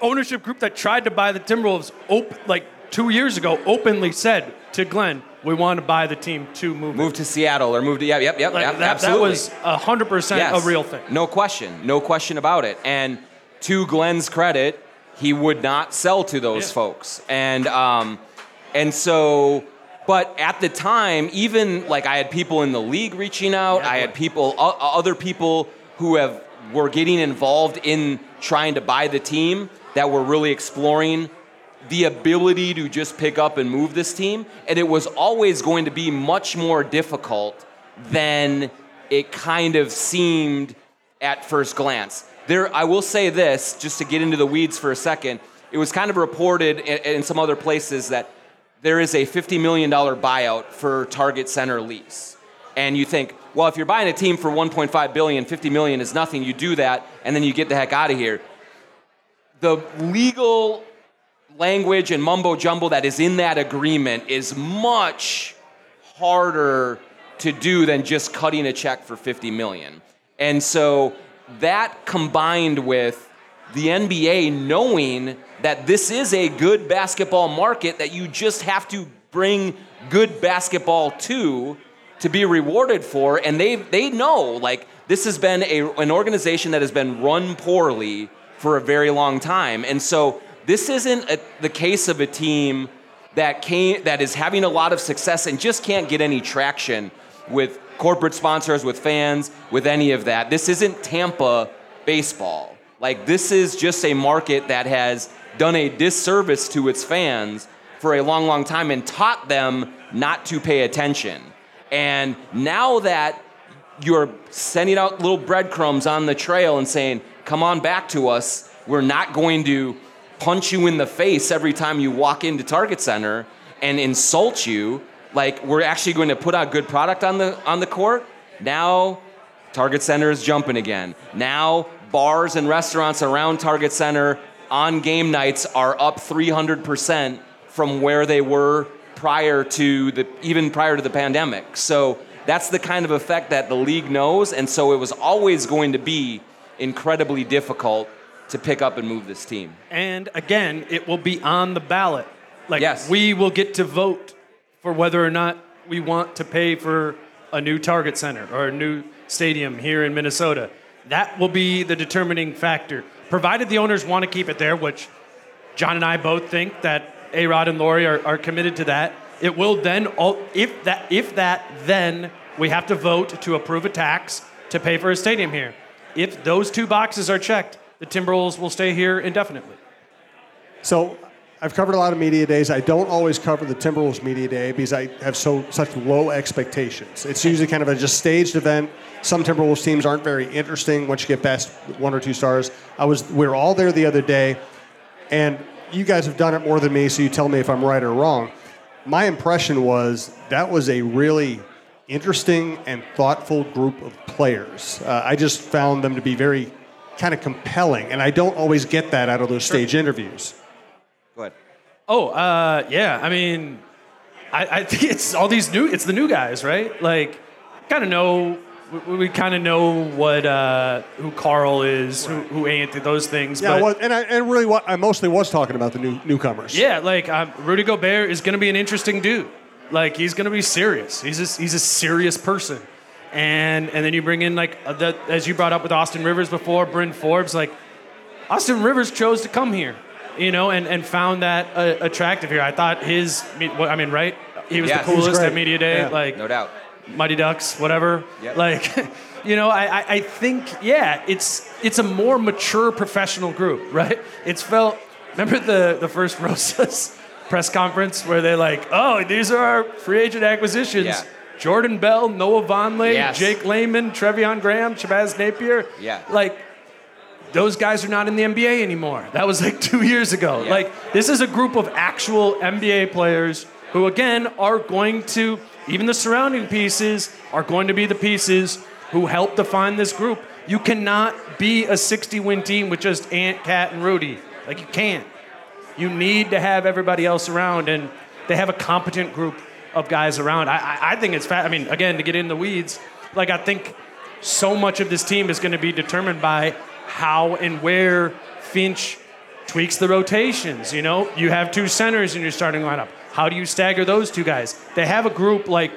ownership group that tried to buy the Timberwolves, op- like two years ago, openly said to Glen, we want to buy the team to move. Move to Seattle or move to yeah, yep, yep, like yep that, absolutely. That was hundred percent a real thing. No question, no question about it. And to Glen's credit, he would not sell to those yeah. folks, and um, and so. But at the time, even like I had people in the league reaching out, yeah, I had people, uh, other people who have were getting involved in trying to buy the team that were really exploring the ability to just pick up and move this team, and it was always going to be much more difficult than it kind of seemed at first glance. There, I will say this, just to get into the weeds for a second. It was kind of reported in, in some other places that there is a $50 million buyout for Target Center lease. And you think, well, if you're buying a team for 1.5 billion, 50 million is nothing. You do that, and then you get the heck out of here. The legal language and mumbo jumbo that is in that agreement is much harder to do than just cutting a check for 50 million. And so that combined with the NBA knowing that this is a good basketball market that you just have to bring good basketball to to be rewarded for and they they know like this has been a, an organization that has been run poorly for a very long time and so this isn't a, the case of a team that came that is having a lot of success and just can't get any traction with corporate sponsors with fans with any of that. This isn't Tampa baseball. Like this is just a market that has done a disservice to its fans for a long, long time and taught them not to pay attention. And now that you're sending out little breadcrumbs on the trail and saying, come on back to us, we're not going to punch you in the face every time you walk into Target Center and insult you. Like we're actually going to put out good product on the on the court. Now Target Center is jumping again. Now bars and restaurants around Target Center on game nights are up 300% from where they were prior to the even prior to the pandemic. So that's the kind of effect that the league knows and so it was always going to be incredibly difficult to pick up and move this team. And again, it will be on the ballot. Like Yes. we will get to vote for whether or not we want to pay for a new Target Center or a new stadium here in Minnesota. That will be the determining factor. Provided the owners want to keep it there, which Jon and I both think that A Rod and Lore are, are committed to that. It will then, all, if that, if that, then we have to vote to approve a tax to pay for a stadium here. If those two boxes are checked, the Timberwolves will stay here indefinitely. So I've covered a lot of media days. I don't always cover the Timberwolves media day because I have so such low expectations. It's usually kind of a just staged event. Some Timberwolves teams aren't very interesting once you get past one or two stars. I was we were all there the other day, and you guys have done it more than me, so you tell me if I'm right or wrong. My impression was that was a really interesting and thoughtful group of players. Uh, I just found them to be very kind of compelling, and I don't always get that out of those stage interviews. Go ahead. Oh, uh, yeah. I mean, I, I think it's all these new. It's the new guys, right? Like, kind of know. We, we kind of know what uh, who Karl is, who, who Anthony, those things. Yeah, but well, and I and really, what I mostly was talking about the new newcomers. yeah, like um, Rudy Gobert is going to be an interesting dude. Like he's going to be serious. He's a, he's a serious person. And and then you bring in like uh, the, as you brought up with Austin Rivers before, Bryn Forbes. Like Austin Rivers chose to come here, you know, and, and found that uh, attractive here. I thought his, I mean, right? He was the He was coolest at media day. Yeah. Like No doubt. Mighty Ducks, whatever. Yep. Like, you know, I, I, I think, yeah, it's it's a more mature professional group, right? It's felt. Remember the the first Rosas press conference where they're like, "Oh, these are our free agent acquisitions." Yeah. Jordan Bell, Noah Vonleh, Yes. Jake Layman, Treveon Graham, Shabazz Napier. Yeah. Like, those guys are not in the NBA anymore. That was like two years ago. Yeah. Like, this is a group of actual NBA players who, again, are going to, even the surrounding pieces, are going to be the pieces who help define this group. You cannot be a 60 win team with just Ant, KAT, and Rudy. Like, you can't. You need to have everybody else around, and they have a competent group of guys around. I, I, think it's fa- I mean, again, to get in the weeds, like I think so much of this team is going to be determined by how and where Finch tweaks the rotations. You know, you have two centers in your starting lineup. How do you stagger those two guys? They have a group like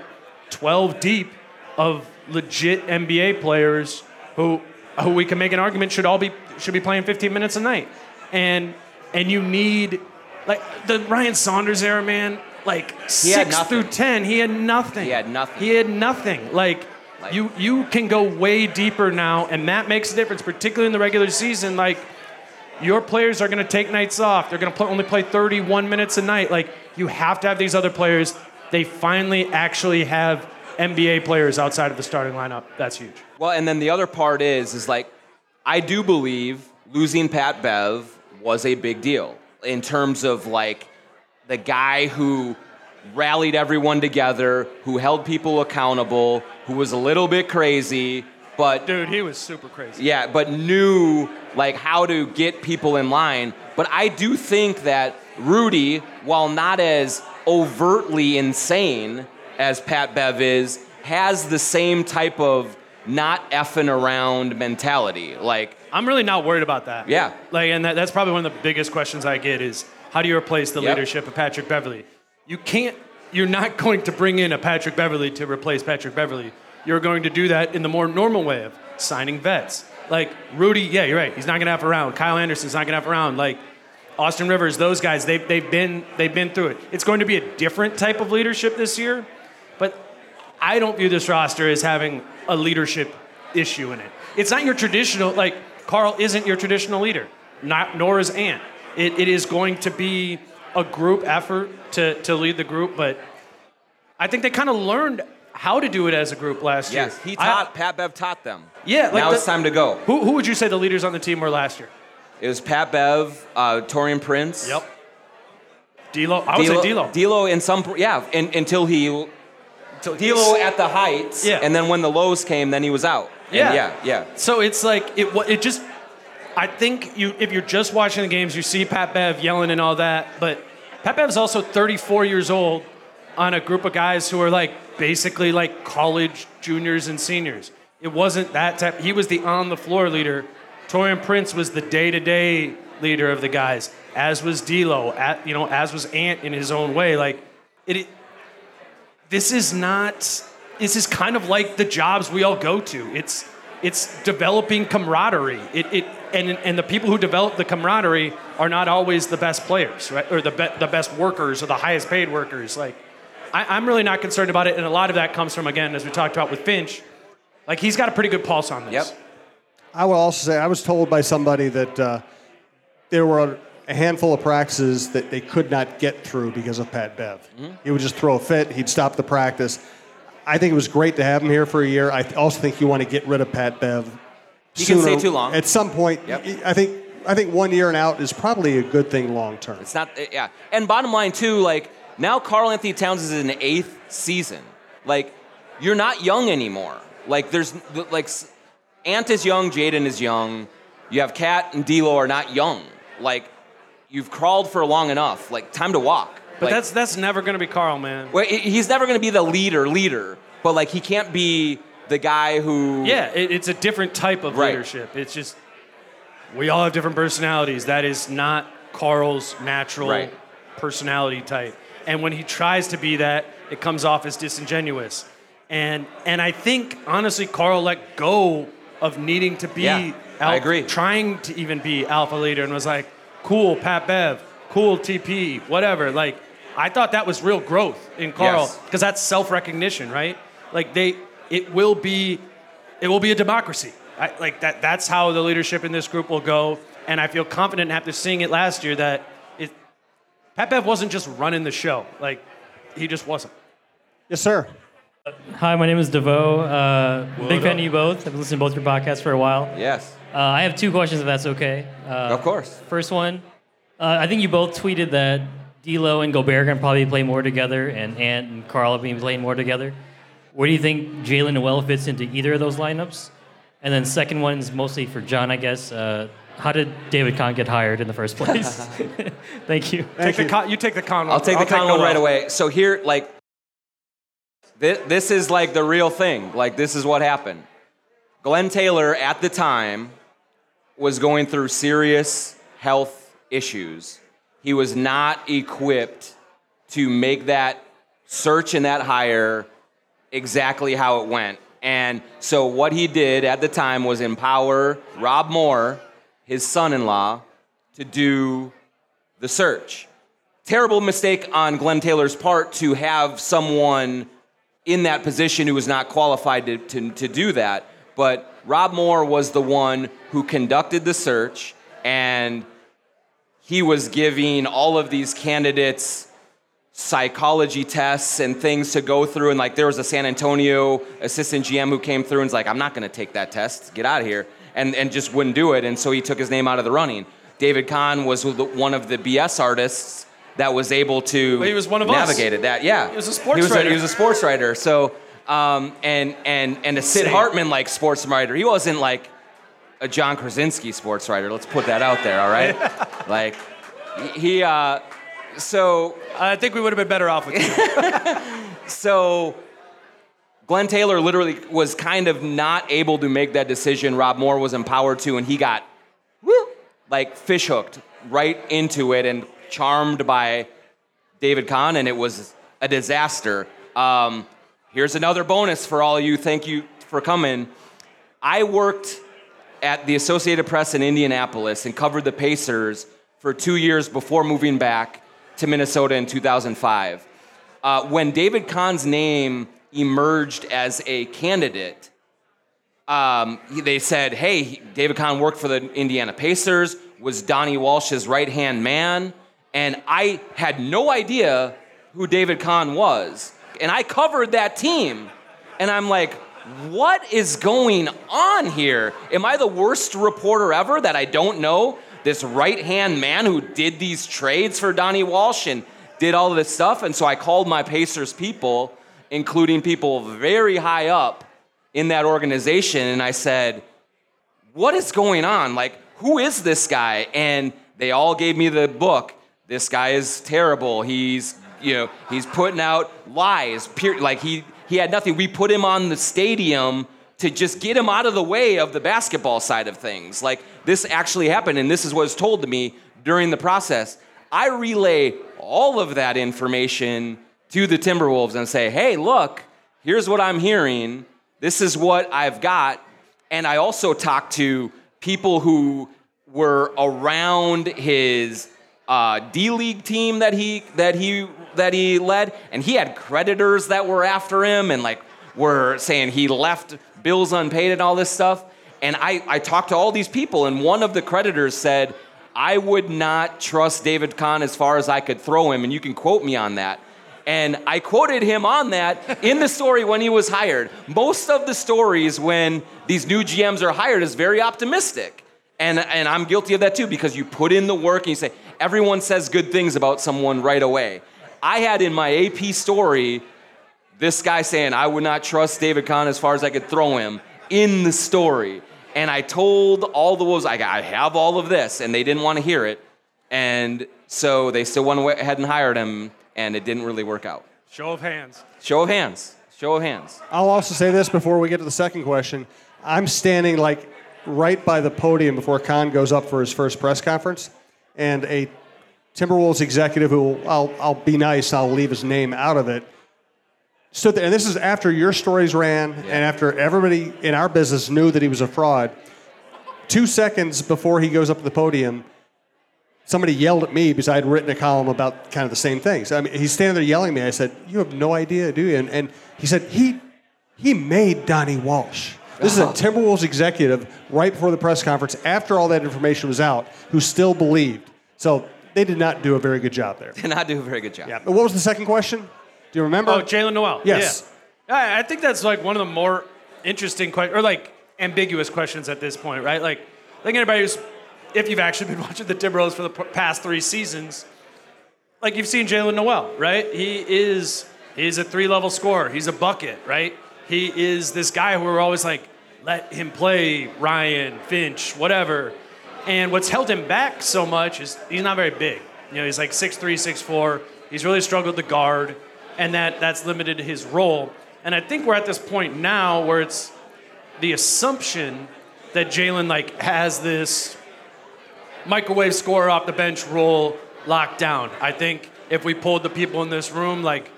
12 deep of legit NBA players who who we can make an argument should all be should be playing 15 minutes a night. And and you need like the Ryan Saunders era, man. Like had six through ten, he had nothing. He had nothing. He had nothing. Like, Like- you you can go way deeper now, and that makes a difference, particularly in the regular season. Like your players are going to take nights off. They're going to only play 31 minutes a night. Like you have to have these other players. They finally actually have NBA players outside of the starting lineup. That's huge. Well, and then the other part is, is like, I do believe losing Pat Bev was a big deal in terms of like the guy who rallied everyone together, who held people accountable, who was a little bit crazy, but Dude, he was super crazy. yeah, but knew like how to get people in line. But I do think that Rudy, while not as overtly insane as Pat Bev is, has the same type of not effing around mentality. Like, I'm really not worried about that. Yeah. Like, and that, that's probably one of the biggest questions I get is how do you replace the Yep. leadership of Patrick Beverley? You can't you're not going to bring in a Patrick Beverley to replace Patrick Beverley. You're going to do that in the more normal way of signing vets. Like Rudy, yeah, you're right. He's not going to have around. Kyle Anderson's not going to have around. Like Austin Rivers, those guys, they've, they've, been, they've been through it. It's going to be a different type of leadership this year, but I don't view this roster as having a leadership issue in it. It's not your traditional, like, Karl isn't your traditional leader, not, nor is Ant. It, it is going to be a group effort to, to lead the group, but I think they kind of learned how to do it as a group last Yes, year. he I- taught. Pat Bev taught them. Yeah, like now the- it's time to go. who, who would you say the leaders on the team were last year? It was Pat Bev, uh, Taurean Prince. Yep. D'Lo. I would say D'Lo. D'Lo in some, yeah, in, until he, D'Lo at the heights, Yeah. and then when the lows came, then he was out. And Yeah. yeah, yeah. So it's like it. It just. I think you, if you're just watching the games, you see Pat Bev yelling and all that. But Pat Bev's also 34 years old, on a group of guys who are like basically like college juniors and seniors. It wasn't that type. He was the on the floor leader. Taurean Prince was the day to day leader of the guys, as was D'Lo. At, you know, as was Ant in his own way. Like it- it this is not this is kind of like the jobs we all go to it's it's developing camaraderie it, it and and the people who develop the camaraderie are not always the best players right or the be, the best workers or the highest paid workers like I, i'm really not concerned about it and a lot of that comes from again as we talked about with finch like he's got a pretty good pulse on this Yep. I will also say I was told by somebody that uh, there were a handful of practices that they could not get through because of Pat Bev. He would just throw a fit. He'd stop the practice. I think it was great to have him here for a year. I also think you want to get rid of Pat Bev. He can stay too long. At some point, Yep. I think I think one year and out is probably a good thing long term. It's not, uh, yeah. And bottom line, too, like, now Karl-Anthony Towns is in the eighth season. Like, you're not young anymore. Like, there's, like, Ant is young, Jaden is young. You have KAT and D'Lo are not young. Like, you've crawled for long enough. Like, time to walk. but Like, that's that's never going to be Karl man well, he's never going to be the leader, leader. But, like, he can't be the guy who. Yeah, it, it's a different type of Right. leadership. It's just we all have different personalities. That is not Karl's natural Right. personality type. And when he tries to be that, it comes off as disingenuous. And and I think honestly, Karl let go of needing to be. Yeah, I agree. Trying to even be alpha leader, and was like, "Cool, Pat Bev, cool TP, whatever." Like, I thought that was real growth in Karl Yes. because that's self-recognition, right? Like they, it will be, it will be a democracy. I, like that. That's how the leadership in this group will go. And I feel confident after seeing it last year that it, Pat Bev wasn't just running the show. Like he just wasn't. Yes, sir. Hi, my name is DeVoe. Uh, big fan of you both. I've listened to both your podcasts for a while. Yes. Uh, I have two questions, if that's okay. Uh, Of course. First one, uh, I think you both tweeted that D'Lo and Gobert are going to probably play more together, and Ant and Karl have been playing more together. Where do you think Jaylen Nowell fits into either of those lineups? And then second one's mostly for Jon, I guess. Uh, how did David Kahn get hired in the first place? Thank you. take the con, you take the con. I'll take the con one right away. So here, like, this, this is like the real thing. Like, this is what happened. Glen Taylor at the time was going through serious health issues. He was not equipped to make that search and that hire exactly how it went. And so what he did at the time was empower Rob Moore, his son-in-law, to do the search. Terrible mistake on Glen Taylor's part to have someone in that position who was not qualified to, to, to do that. But Rob Moore was the one who conducted the search, and he was giving all of these candidates psychology tests and things to go through. And like there was a San Antonio assistant GM who came through and was like, I'm not going to take that test. Get out of here. And, and just wouldn't do it. And so he took his name out of the running. David Kahn was one of the BS artists that was able to But he was one of us. navigated that. Yeah, He was a sports he was writer. he was a sports writer. So um, and and and a Sid Same. Hartman like sports writer. He wasn't like a Jon Krawczynski sports writer. Let's put that out there. All right, like he- he. Uh, so I think we would have been better off with you. so Glen Taylor literally was kind of not able to make that decision. Rob Moore was empowered to, and he got like fish hooked right into it and charmed by David Kahn, and it was a disaster. Um, here's another bonus for all of you. Thank you for coming. I worked at the Associated Press in Indianapolis and covered the Pacers for two years before moving back to Minnesota in 2005. Uh, when David Kahn's name emerged as a candidate, um, they said, hey, David Kahn worked for the Indiana Pacers, was Donnie Walsh's right hand man, and I had no idea who David Kahn was. And I covered that team, and I'm like, what is going on here? Am I the worst reporter ever that I don't know this right hand man who did these trades for Donnie Walsh and did all of this stuff? And so I called my Pacers people, including people very high up in that organization, and I said, What is going on? Like, who is this guy? And they all gave me the book. This guy is terrible. He's, you know, he's putting out lies. Like he he had nothing. We put him on the stadium to just get him out of the way of the basketball side of things. Like this actually happened, and this is what was told to me during the process. I relay all of that information to the Timberwolves and say, hey, look, here's what I'm hearing. This is what I've got. And I also talk to people who were around his uh, D League team that he that he that he led, and he had creditors that were after him and like were saying he left bills unpaid and all this stuff. And I, I talked to all these people, and one of the creditors said, I would not trust David Kahn as far as I could throw him, and you can quote me on that. And I quoted him on that in the story when he was hired. Most of the stories when these new GMs are hired is very optimistic. And, and I'm guilty of that too because you put in the work and you say, everyone says good things about someone right away. I had in my AP story this guy saying I would not trust David Kahn as far as I could throw him in the story. And I told all the wolves, I, I have all of this, and they didn't want to hear it. And so they still went ahead and hired him, and it didn't really work out. Show of hands. Show of hands. Show of hands. I'll also say this before we get to the second question. I'm standing like right by the podium before Kahn goes up for his first press conference, and a Timberwolves executive who I'll, I'll be nice, I'll leave his name out of it, stood there. And this is after your stories ran yeah. and after everybody in our business knew that he was a fraud. Two seconds before he goes up to the podium, somebody yelled at me because I had written a column about kind of the same things. I mean, he's standing there yelling at me. I said, You have no idea, do you? And, and he said, He, he made Donnie Walsh. This is a Timberwolves executive right before the press conference, after all that information was out, who still believed. So they did not do a very good job there. Did not do a very good job. Yeah. But what was the second question? Do you remember? Oh, Jaylen Nowell. Yes. Yeah. I think that's like one of the more interesting questions, or like ambiguous questions at this point, right? Like, I think anybody who's, if you've actually been watching the Timberwolves for the past three seasons, like you've seen Jaylen Nowell, right? He is he's a three level scorer. He's a bucket, right? He is this guy who we're always like, let him play Ryan, Finch, whatever. And what's held him back so much is he's not very big. You know, he's like 6'3, 6'4. He's really struggled to guard, and that, that's limited his role. And I think we're at this point now where it's the assumption that Jaylen like has this microwave scorer off the bench role locked down. I think if we pulled the people in this room, like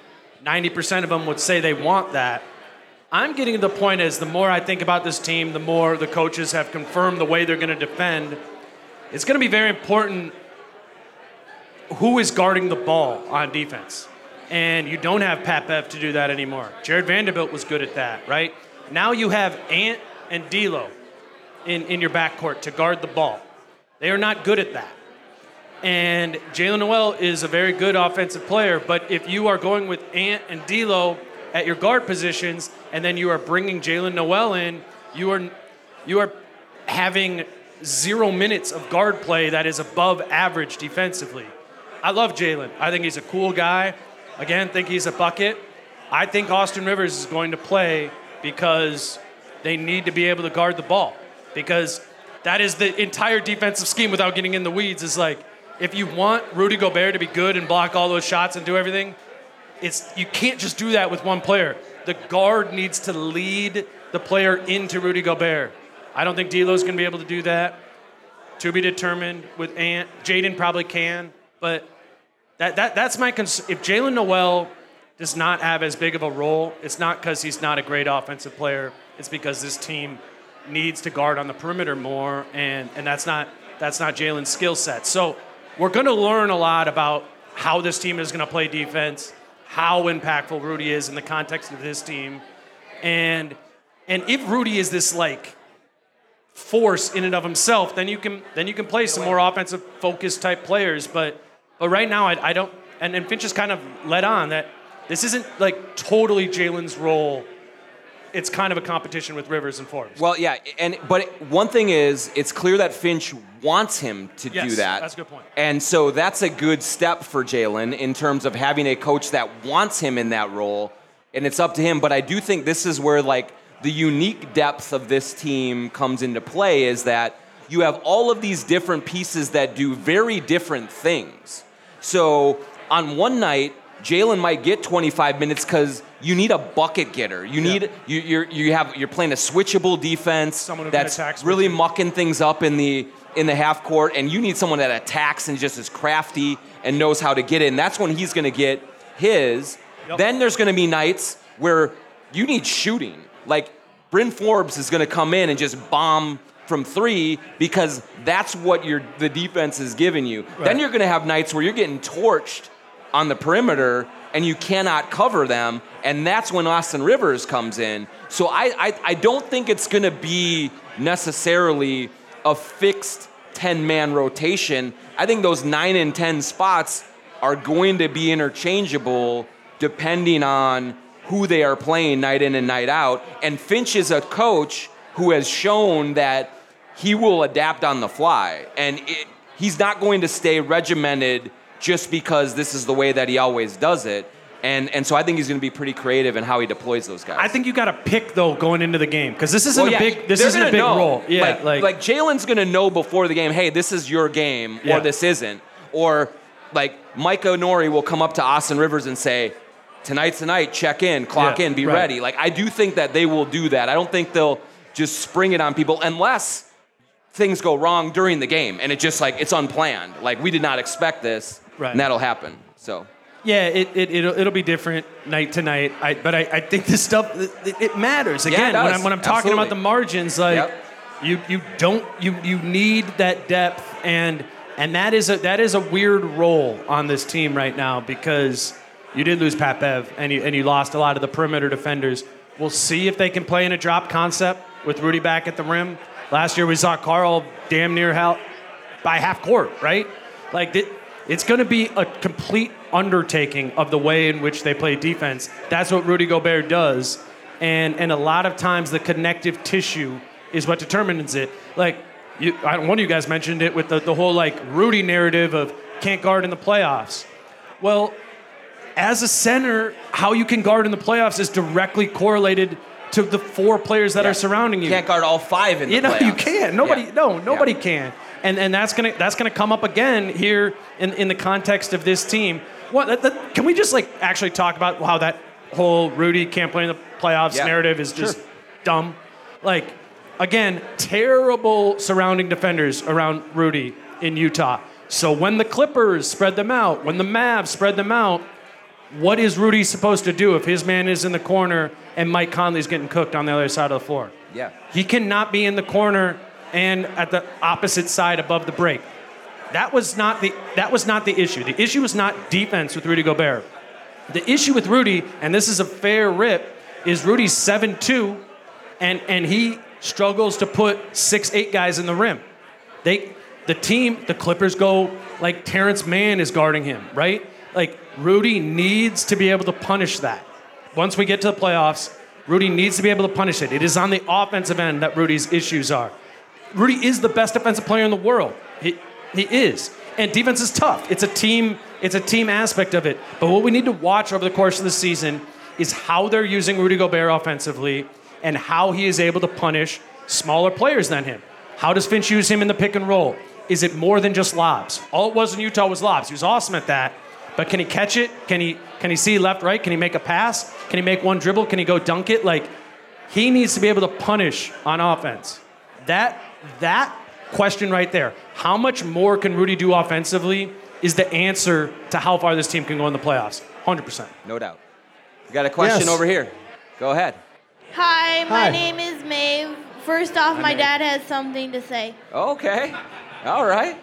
90% of them would say they want that. I'm getting to the point as the more I think about this team, the more the coaches have confirmed the way they're going to defend it's going to be very important who is guarding the ball on defense. And you don't have Pat Bev to do that anymore. Jared Vanderbilt was good at that, right? Now you have Ant and D'Lo in, in your backcourt to guard the ball. They are not good at that. And Jaylen Nowell is a very good offensive player, but if you are going with Ant and D'Lo at your guard positions, and then you are bringing Jaylen Nowell in, you are you are having zero minutes of guard play that is above average defensively. I love Jaylen. I think he's a cool guy. Again, think he's a bucket. I think Austin Rivers is going to play because they need to be able to guard the ball. Because that is the entire defensive scheme without getting in the weeds is like if you want Rudy Gobert to be good and block all those shots and do everything, it's you can't just do that with one player. The guard needs to lead the player into Rudy Gobert. I don't think D'Lo's going to be able to do that. To be determined with Ant. Jaden probably can, but that, that that's my concern. If Jaylen Nowell does not have as big of a role, it's not because he's not a great offensive player. It's because this team needs to guard on the perimeter more, and, and that's not that's not Jaylen's skill set. So we're going to learn a lot about how this team is going to play defense, how impactful Rudy is in the context of this team, and and if Rudy is this like force in and of himself, then you can then you can play some more offensive focused type players. But but right now I, I don't and, and Finch has kind of led on that this isn't like totally Jaylen's role. It's kind of a competition with Rivers and Forbes. Well, yeah, and but one thing is, it's clear that Finch wants him to Yes, do that. that's a good point. And so that's a good step for Jaylen in terms of having a coach that wants him in that role, and it's up to him. But I do think this is where like the unique depth of this team comes into play is that you have all of these different pieces that do very different things. So on one night, Jaylen might get 25 minutes because you need a bucket getter. You need you you're, you have you're playing a switchable defense Someone that's really switching. mucking things up in the in the half court, and you need someone that attacks and just is crafty and knows how to get in. That's when he's going to get his. Then there's going to be nights where you need shooting. Like Bryn Forbes is going to come in and just bomb from three because that's what your the defense is giving you. Then you're going to have nights where you're getting torched on the perimeter and you cannot cover them, and that's when Austin Rivers comes in. So I I, I don't think it's going to be necessarily a fixed 10 man rotation. I think those 9 and 10 spots are going to be interchangeable depending on who they are playing night in and night out. And Finch is a coach who has shown that he will adapt on the fly. And it, he's not going to stay regimented just because this is the way that he always does it. And, and so I think he's going to be pretty creative in how he deploys those guys. I think you got to pick though going into the game because this isn't Well, a big this isn't a big know. role. Yeah, like, like, like Jaylen's gonna know before the game. Hey, this is your game, Yeah. or this isn't. Or like Micah Nori will come up to Austin Rivers and say, "Tonight's the night. Check in, clock Yeah, in, be right. ready." Like I do think that they will do that. I don't think they'll just spring it on people unless things go wrong during the game and it just like it's unplanned. Like we did not expect this, Right. and that'll happen. So. Yeah, it, it, it'll, it'll be different night to night. I, but I, I think this stuff, it, it matters. it Again, when. I'm, when I'm talking about the margins, like, Yep. you, you don't, you, you need that depth. And, and that, is a, that is a weird role on this team right now because you did lose Pat Bev and you, and you lost a lot of the perimeter defenders. We'll see if they can play in a drop concept with Rudy back at the rim. Last year we saw Karl damn near hell by half court, right? Like th- it's going to be a complete undertaking of the way in which they play defense. That's what Rudy Gobert does, and and a lot of times the connective tissue is what determines it. Like you, I, one of you guys mentioned it with the, the whole like Rudy narrative of can't guard in the playoffs. Well, as a center, how you can guard in the playoffs is directly correlated to the four players that Yeah. are surrounding you. You can't guard all five in the playoffs. You know, you can't. Nobody, Yeah. no, nobody Yeah. can. And and that's gonna that's gonna come up again here in, in the context of this team. What? that- that- can we just like actually talk about how that whole Rudy can't play in the playoffs narrative is just dumb? Like, again, terrible surrounding defenders around Rudy in Utah. So when the Clippers spread them out, when the Mavs spread them out, what is Rudy supposed to do if his man is in the corner and Mike Conley's getting cooked on the other side of the floor? Yeah. He cannot be in the corner and at the opposite side above the break. That was not the that was not the issue. The issue was not defense with Rudy Gobert. The issue with Rudy, and this is a fair rip, is Rudy's 7-2 and and he struggles to put six, eight guys in the rim. They the team, the Clippers go like Terrence Mann is guarding him, right? Like Rudy needs to be able to punish that. Once we get to the playoffs, Rudy needs to be able to punish it. It is on the offensive end that Rudy's issues are. Rudy is the best defensive player in the world. He, he is. And defense is tough. It's a team, it's a team aspect of it. But what we need to watch over the course of the season is how they're using Rudy Gobert offensively and how he is able to punish smaller players than him. How does Finch use him in the pick and roll? Is it more than just lobs? All it was in Utah was lobs. He was awesome at that. But can he catch it? Can he can he see left, right? Can he make a pass? Can he make one dribble? Can he go dunk it? Like he needs to be able to punish on offense. That that question right there. How much more can Rudy do offensively is the answer to how far this team can go in the playoffs. 100%. No doubt. You got a question Yes. over here. Go ahead. Hi, my Hi. name is Maeve. First off, my dad has something to say. Okay. All right.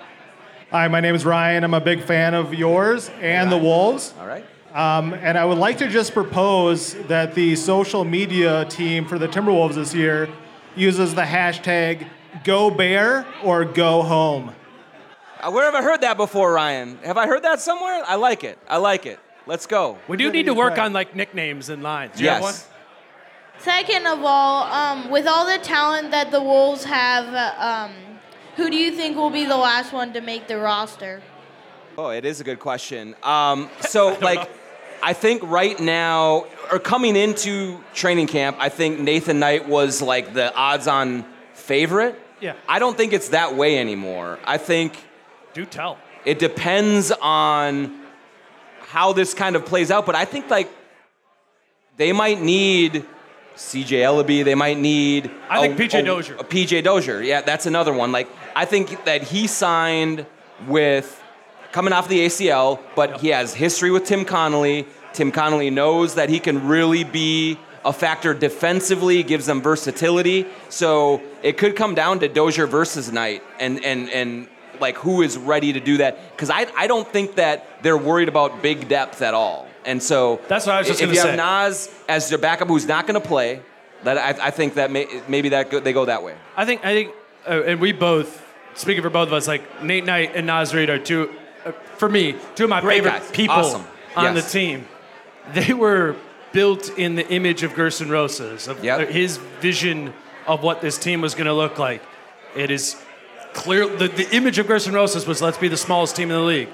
Hi, my name is Ryan. I'm a big fan of yours and the Wolves. All right. Um, and I would like to just propose that the social media team for the Timberwolves this year uses the hashtag Go Bear or Go Home. Uh, Where have I heard that before, Ryan? Have I heard that somewhere? I like it. I like it. Let's go. We do need to work on like nicknames and lines. Do you have one? Yes. Second of all, um, with all the talent that the Wolves have, uh, um, who do you think will be the last one to make the roster? Oh, it is a good question. Um, so, like, I think right now, or coming into training camp, I think Nathan Knight was like the odds-on favorite. Yeah. I don't think it's that way anymore. I think Do tell. it depends on how this kind of plays out. But I think like they might need CJ Elleby. They might need. I think a- PJ a- Dozier. a PJ Dozier. Yeah, that's another one. Like I think that he signed with coming off the ACL, but he has history with Tim Connolly. Tim Connolly knows that he can really be a factor defensively, gives them versatility. So it could come down to Dozier versus Knight, and and and like who is ready to do that? Because I I don't think that they're worried about big depth at all. And so That's what I was just if gonna you say. have Naz as their backup who's not going to play, that I, I think that may, maybe that go, they go that way. I think I think, uh, and we both speaking for both of us, like Nate Knight and Naz Reid are two, uh, for me, two of my Great favorite guys. people Awesome. on Yes. the team. They were built in the image of Gersson Rosas, of Yep. uh, his vision of what this team was going to look like. It is clear the, the image of Gersson Rosas was let's be the smallest team in the league.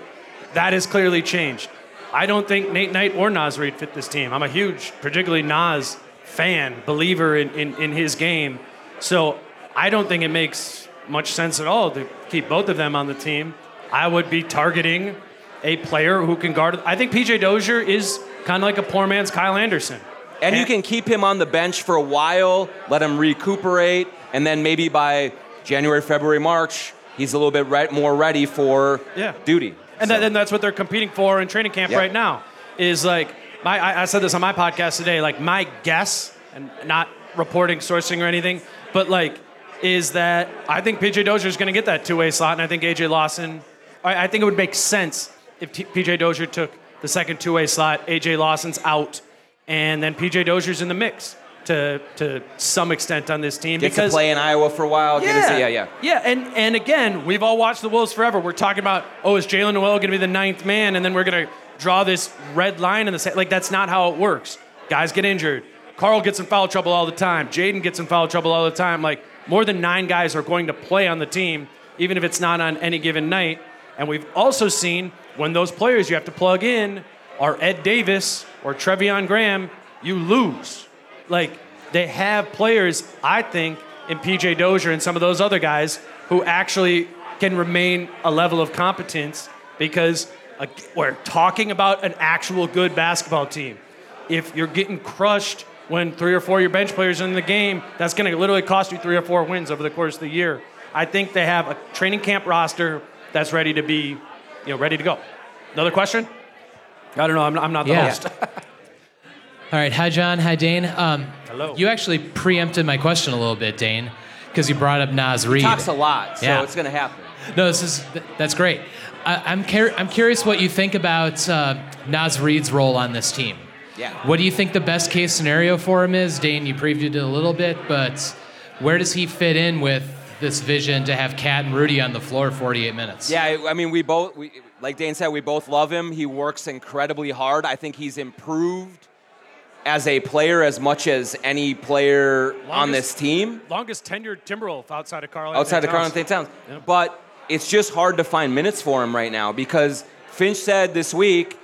That has clearly changed. I don't think Nate Knight or Naz Reid fit this team. I'm a huge, particularly Naz fan, believer in, in, in his game. So I don't think it makes much sense at all to keep both of them on the team. I would be targeting a player who can guard. I think PJ Dozier is kind of like a poor man's Kyle Anderson. And you can keep him on the bench for a while, let him recuperate, and then maybe by January, February, March, he's a little bit re- more ready for Yeah. duty. And, that, and that's what they're competing for in training camp Yep. right now. Is like my I, I said this on my podcast today. Like my guess, and not reporting, sourcing or anything, but like is that I think PJ Dozier is going to get that two-way slot, and I think AJ Lawson. I, I think it would make sense if T- PJ Dozier took the second two-way slot. AJ Lawson's out, and then PJ Dozier's in the mix to to some extent on this team Gets because to play in Iowa for a while. Get to see, yeah, yeah. yeah, and and again, we've all watched the Wolves forever. We're talking about, oh, is Jaylen Nowell going to be the ninth man, and then we're going to draw this red line in the sa- like. That's not how it works. Guys get injured. Karl gets in foul trouble all the time. Jaden gets in foul trouble all the time. Like more than nine guys are going to play on the team, even if it's not on any given night. And we've also seen when those players you have to plug in are Ed Davis or Treveon Graham, you lose. Like they have players, I think, in PJ Dozier and some of those other guys who actually can remain a level of competence because we're talking about an actual good basketball team. If you're getting crushed when three or four of your bench players are in the game, that's going to literally cost you three or four wins over the course of the year. I think they have a training camp roster that's ready to be, you know, ready to go. Another question? I don't know. I'm, I'm not the Yeah. host. All right. Hi, Jon. Hi, Dane. Um, Hello. You actually preempted my question a little bit, Dane, because you brought up Naz Reid. He talks a lot, so Yeah. it's going to happen. No, this is that's great. I, I'm cur- I'm curious what you think about uh, Naz Reid's role on this team. Yeah. What do you think the best case scenario for him is? Dane, you previewed it a little bit, but where does he fit in with this vision to have KAT and Rudy on the floor 48 minutes? Yeah, I I mean, we both, we, like Dane said, we both love him. He works incredibly hard. I think he's improved as a player as much as any player on this team. Longest tenured Timberwolf outside of Karl. outside of Anthony Karl Towns. Anthony Towns. Yeah. But it's just hard to find minutes for him right now because Finch said this week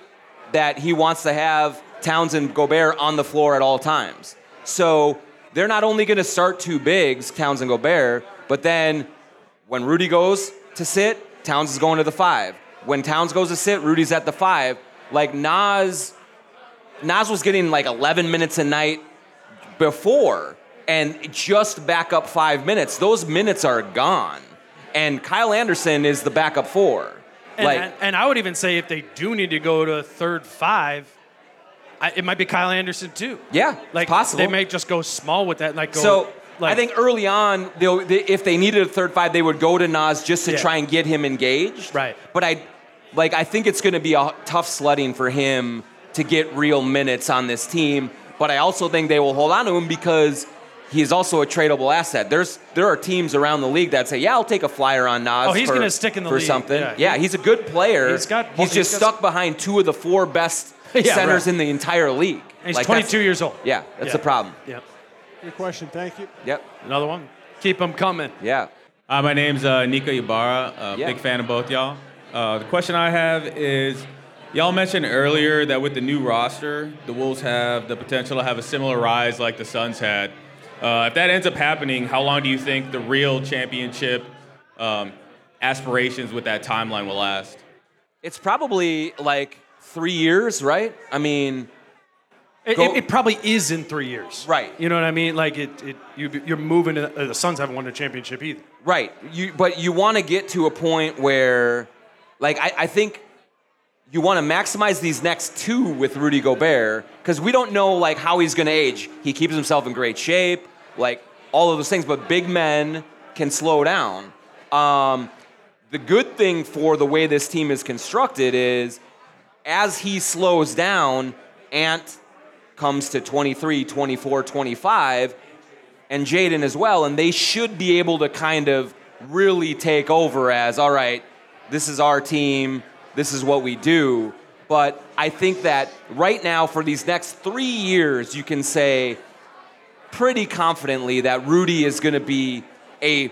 that he wants to have Towns and Gobert on the floor at all times. So they're not only going to start two bigs, Towns and Gobert, but then when Rudy goes to sit, Towns is going to the five. When Towns goes to sit, Rudy's at the five. Like Naz, Naz was getting like 11 minutes a night before and just back up five minutes. Those minutes are gone. And Kyle Anderson is the backup four. And, like, and, and I would even say if they do need to go to a third five, I, it might be Kyle Anderson too. Yeah, like possible. They may just go small with that. Like go, So like, I think early on, they'll, they, if they needed a third five, they would go to Naz just to Yeah. try and get him engaged. Right. But I, like, I think it's going to be a tough sledding for him to get real minutes on this team. But I also think they will hold on to him because he is also a tradable asset. There's there are teams around the league that say, "Yeah, I'll take a flyer on Naz." Oh, he's gonna stick in the for league. something. Yeah. Yeah. he's a good player. He's got- He's he's just got- stuck behind two of the four best Yeah, centers right. in the entire league. And he's Like, 22 years old. Yeah, that's Yeah. the problem. Yep. Good question. Thank you. Yep. Another one. Keep them coming. Yeah. Uh, my name's uh, Nika Ibarra. Uh, Yeah. Big fan of both y'all. Uh, the question I have is, y'all mentioned earlier that with the new roster, the Wolves have the potential to have a similar rise like the Suns had. Uh, if that ends up happening, how long do you think the real championship um, aspirations with that timeline will last? It's probably like three years, right? I mean, It, it, it probably is in three years. Right. You know what I mean? Like it, it you, you're moving. To, uh, the Suns haven't won a championship either. right. You, but you want to get to a point where, like, I, I think you want to maximize these next two with Rudy Gobert because we don't know like how he's going to age. He keeps himself in great shape, like all of those things. But big men can slow down. Um, the good thing for the way this team is constructed is as he slows down, Ant comes to 23, 24, 25, and Jaden as well, and they should be able to kind of really take over as all right, this is our team, this is what we do. But I think that right now, for these next three years, you can say pretty confidently that Rudy is going to be a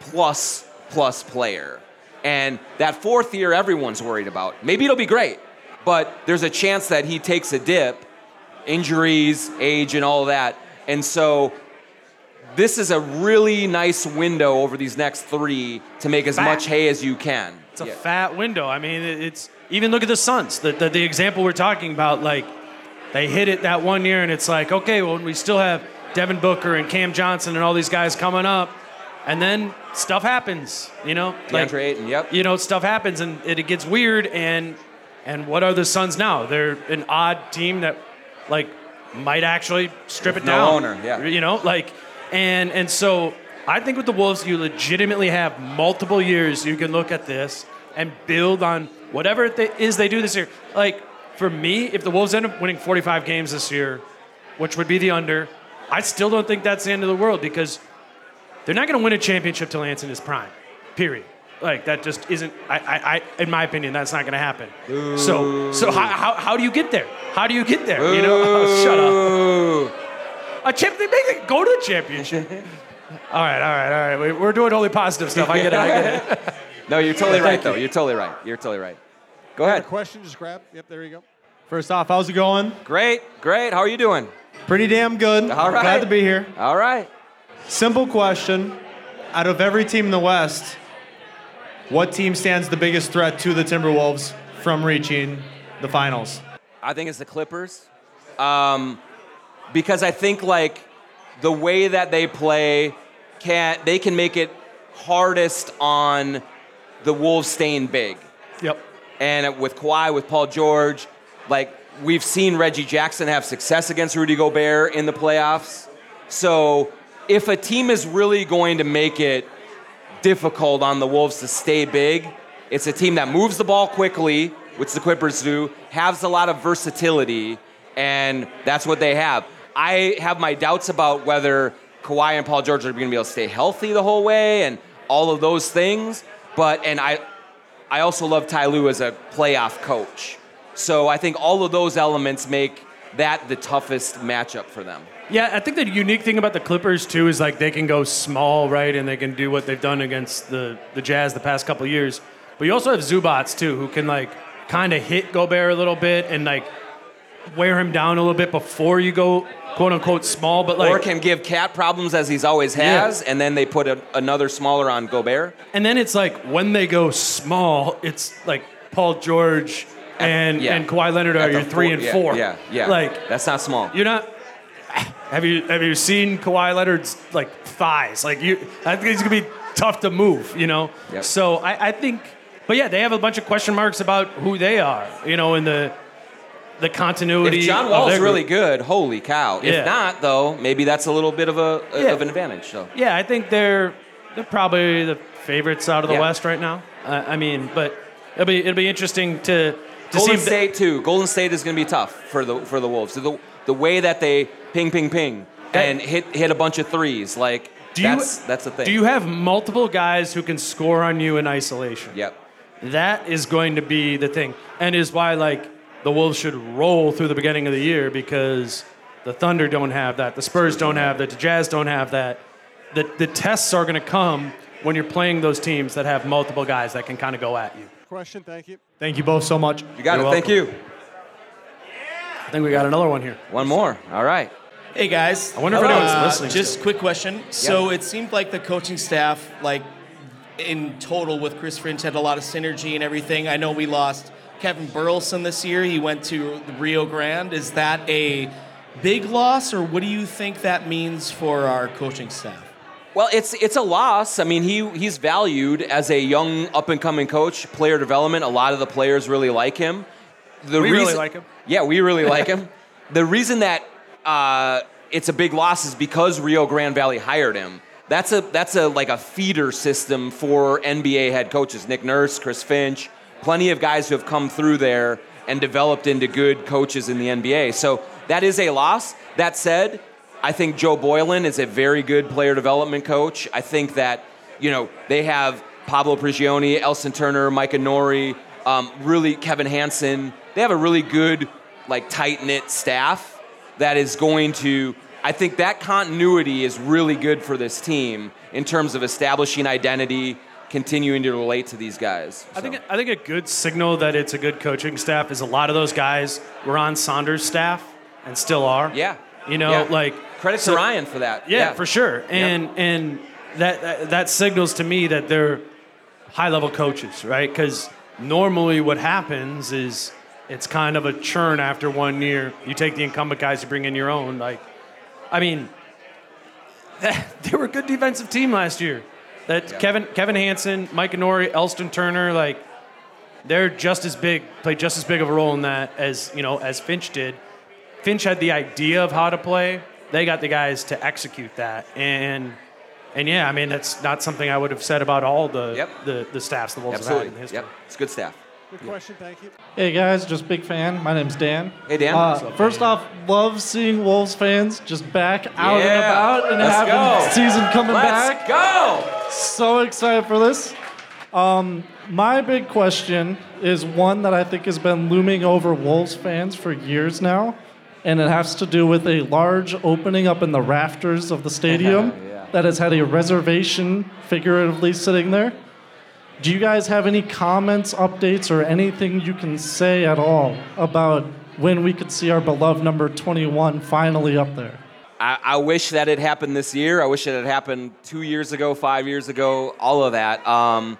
plus plus player. And that fourth year, everyone's worried about. Maybe it'll be great, but there's a chance that he takes a dip, injuries, age, and all that. And so this is a really nice window over these next three to make as Fat. much hay as you can. It's a Yeah. fat window. I mean, it's even look at the Suns. The, the the example we're talking about, like they hit it that one year, and it's like, okay, well, we still have Devin Booker and Cam Johnson and all these guys coming up, and then stuff happens. You know, like DeAndre Ayton, yep. you know, stuff happens, and it, it gets weird. And and what are the Suns now? They're an odd team that, like, might actually strip it no down. owner, yeah. You know, like, and and so I think with the Wolves, you legitimately have multiple years you can look at this and build on whatever it is they do this year. Like for me, if the Wolves end up winning 45 games this year, which would be the under, I still don't think that's the end of the world because they're not going to win a championship till Ants in his prime. Period. Like that just isn't. I, I, I in my opinion, that's not going to happen. So, so how, how, how do you get there? How do you get there? You know, shut up. A champ, they make it go to the championship. all right, all right, all right. We- We're doing only positive stuff. I get it. I get it. No, you're totally right, Thank though. you. You're totally right. You're totally right. Go ahead. question? Just grab. Yep, there you go. First off, how's it going? Great, great. How are you doing? Pretty damn good. All right. Glad to be here. All right. Simple question. Out of every team in the West, what team stands the biggest threat to the Timberwolves from reaching the finals? I think it's the Clippers. Um, because I think like the way that they play can they can make it hardest on the Wolves staying big. Yep. And with Kawhi, with Paul George, like we've seen Reggie Jackson have success against Rudy Gobert in the playoffs. So if a team is really going to make it difficult on the Wolves to stay big, it's a team that moves the ball quickly, which the Clippers do, has a lot of versatility, and that's what they have. I have my doubts about whether Kawhi and Paul George are going to be able to stay healthy the whole way and all of those things. But and I, I also love Ty Lue as a playoff coach. So I think all of those elements make that the toughest matchup for them. Yeah, I think the unique thing about the Clippers too is like they can go small, right, and they can do what they've done against the the Jazz the past couple years. But you also have Zubac too, who can like kind of hit Gobert a little bit and like wear him down a little bit before you go quote unquote small. But like, or can give KAT problems as he's always has, and then they put a, another smaller on Gobert. and then it's like when they go small, it's like Paul George and yeah. and Kawhi Leonard are your three four- and yeah, four. Yeah, yeah. Like that's not small. You're not. Have you have you seen Kawhi Leonard's like thighs? Like you, I think he's gonna be tough to move. You know. Yep. So I, I think, but yeah, they have a bunch of question marks about who they are. You know, in the the continuity. If John Wall's really good, holy cow. Yeah. If not, though, maybe that's a little bit of a Yeah. of an advantage. So Yeah, I think they're they're probably the favorites out of the Yeah. West right now. Uh, I mean, but it'll be it'll be interesting to Golden State too. Golden State is going to be tough for the for the Wolves. The the way that they ping ping ping and hit hit a bunch of threes, like Do you- that's that's the thing. Do you have multiple guys who can score on you in isolation? Yep. That is going to be the thing, and is why like the Wolves should roll through the beginning of the year because the Thunder don't have that, the Spurs don't have that, the Jazz don't have that. The the tests are going to come when you're playing those teams that have multiple guys that can kind of go at you. Question, thank you. Thank you both so much. You got You're it. Thank you. I think we got another one here. One more. All right. Hey guys. I wonder if Hello. anyone's Uh, listening Just still. quick question. So it seemed like the coaching staff, like in total with Chris Finch, had a lot of synergy and everything. I know we lost Kevin Burleson this year. He went to Rio Grande. Is that a big loss, or what do you think that means for our coaching staff? Well, it's it's a loss. I mean, he he's valued as a young up and coming coach, player development. A lot of the players really like him. The We really like him. Yeah, we really like him. The reason that uh, it's a big loss is because Rio Grande Valley hired him. That's a that's a like a feeder system for NBA head coaches. Nick Nurse, Chris Finch, plenty of guys who have come through there and developed into good coaches in the NBA. So that is a loss. That said, I think Joe Boylan is a very good player development coach. I think that you know they have Pablo Prigioni, Elston Turner, Micah Nori, um, really Kevin Hanson. They have a really good like tight knit staff that is going to. I think that continuity is really good for this team in terms of establishing identity, continuing to relate to these guys. I think I think a good signal that it's a good coaching staff is a lot of those guys were on Saunders' staff and still are. Yeah. You know, Yeah. like Credit to Ryan for that. Yeah, Yeah. for sure. And and that, that that signals to me that they're high level coaches, right? Because normally what happens is it's kind of a churn after one year. You take the incumbent guys, you bring in your own. Like, I mean, they were a good defensive team last year. That Kevin Kevin Hanson, Micah Nori, Elston Turner, like they're just as big, played just as big of a role in that as you know as Finch did. Finch had the idea of how to play. They got the guys to execute that, and and yeah, I mean that's not something I would have said about all the the, the staffs the Wolves have had in Absolutely. history. Yep. It's good staff. Good question, thank you. Hey guys, just big fan. My name's Dan. Hey, Dan. Uh, up, first off, love seeing Wolves fans just back out and Yeah. about and Let's having go. season coming back. Let's go. So excited for this. Um, my big question is one that I think has been looming over Wolves fans for years now, and it has to do with a large opening up in the rafters of the stadium that has had a reservation figuratively sitting there. Do you guys have any comments, updates, or anything you can say at all about when we could see our beloved number 21 finally up there? I, I wish that it happened this year. I wish it had happened two years ago, five years ago, all of that. Um,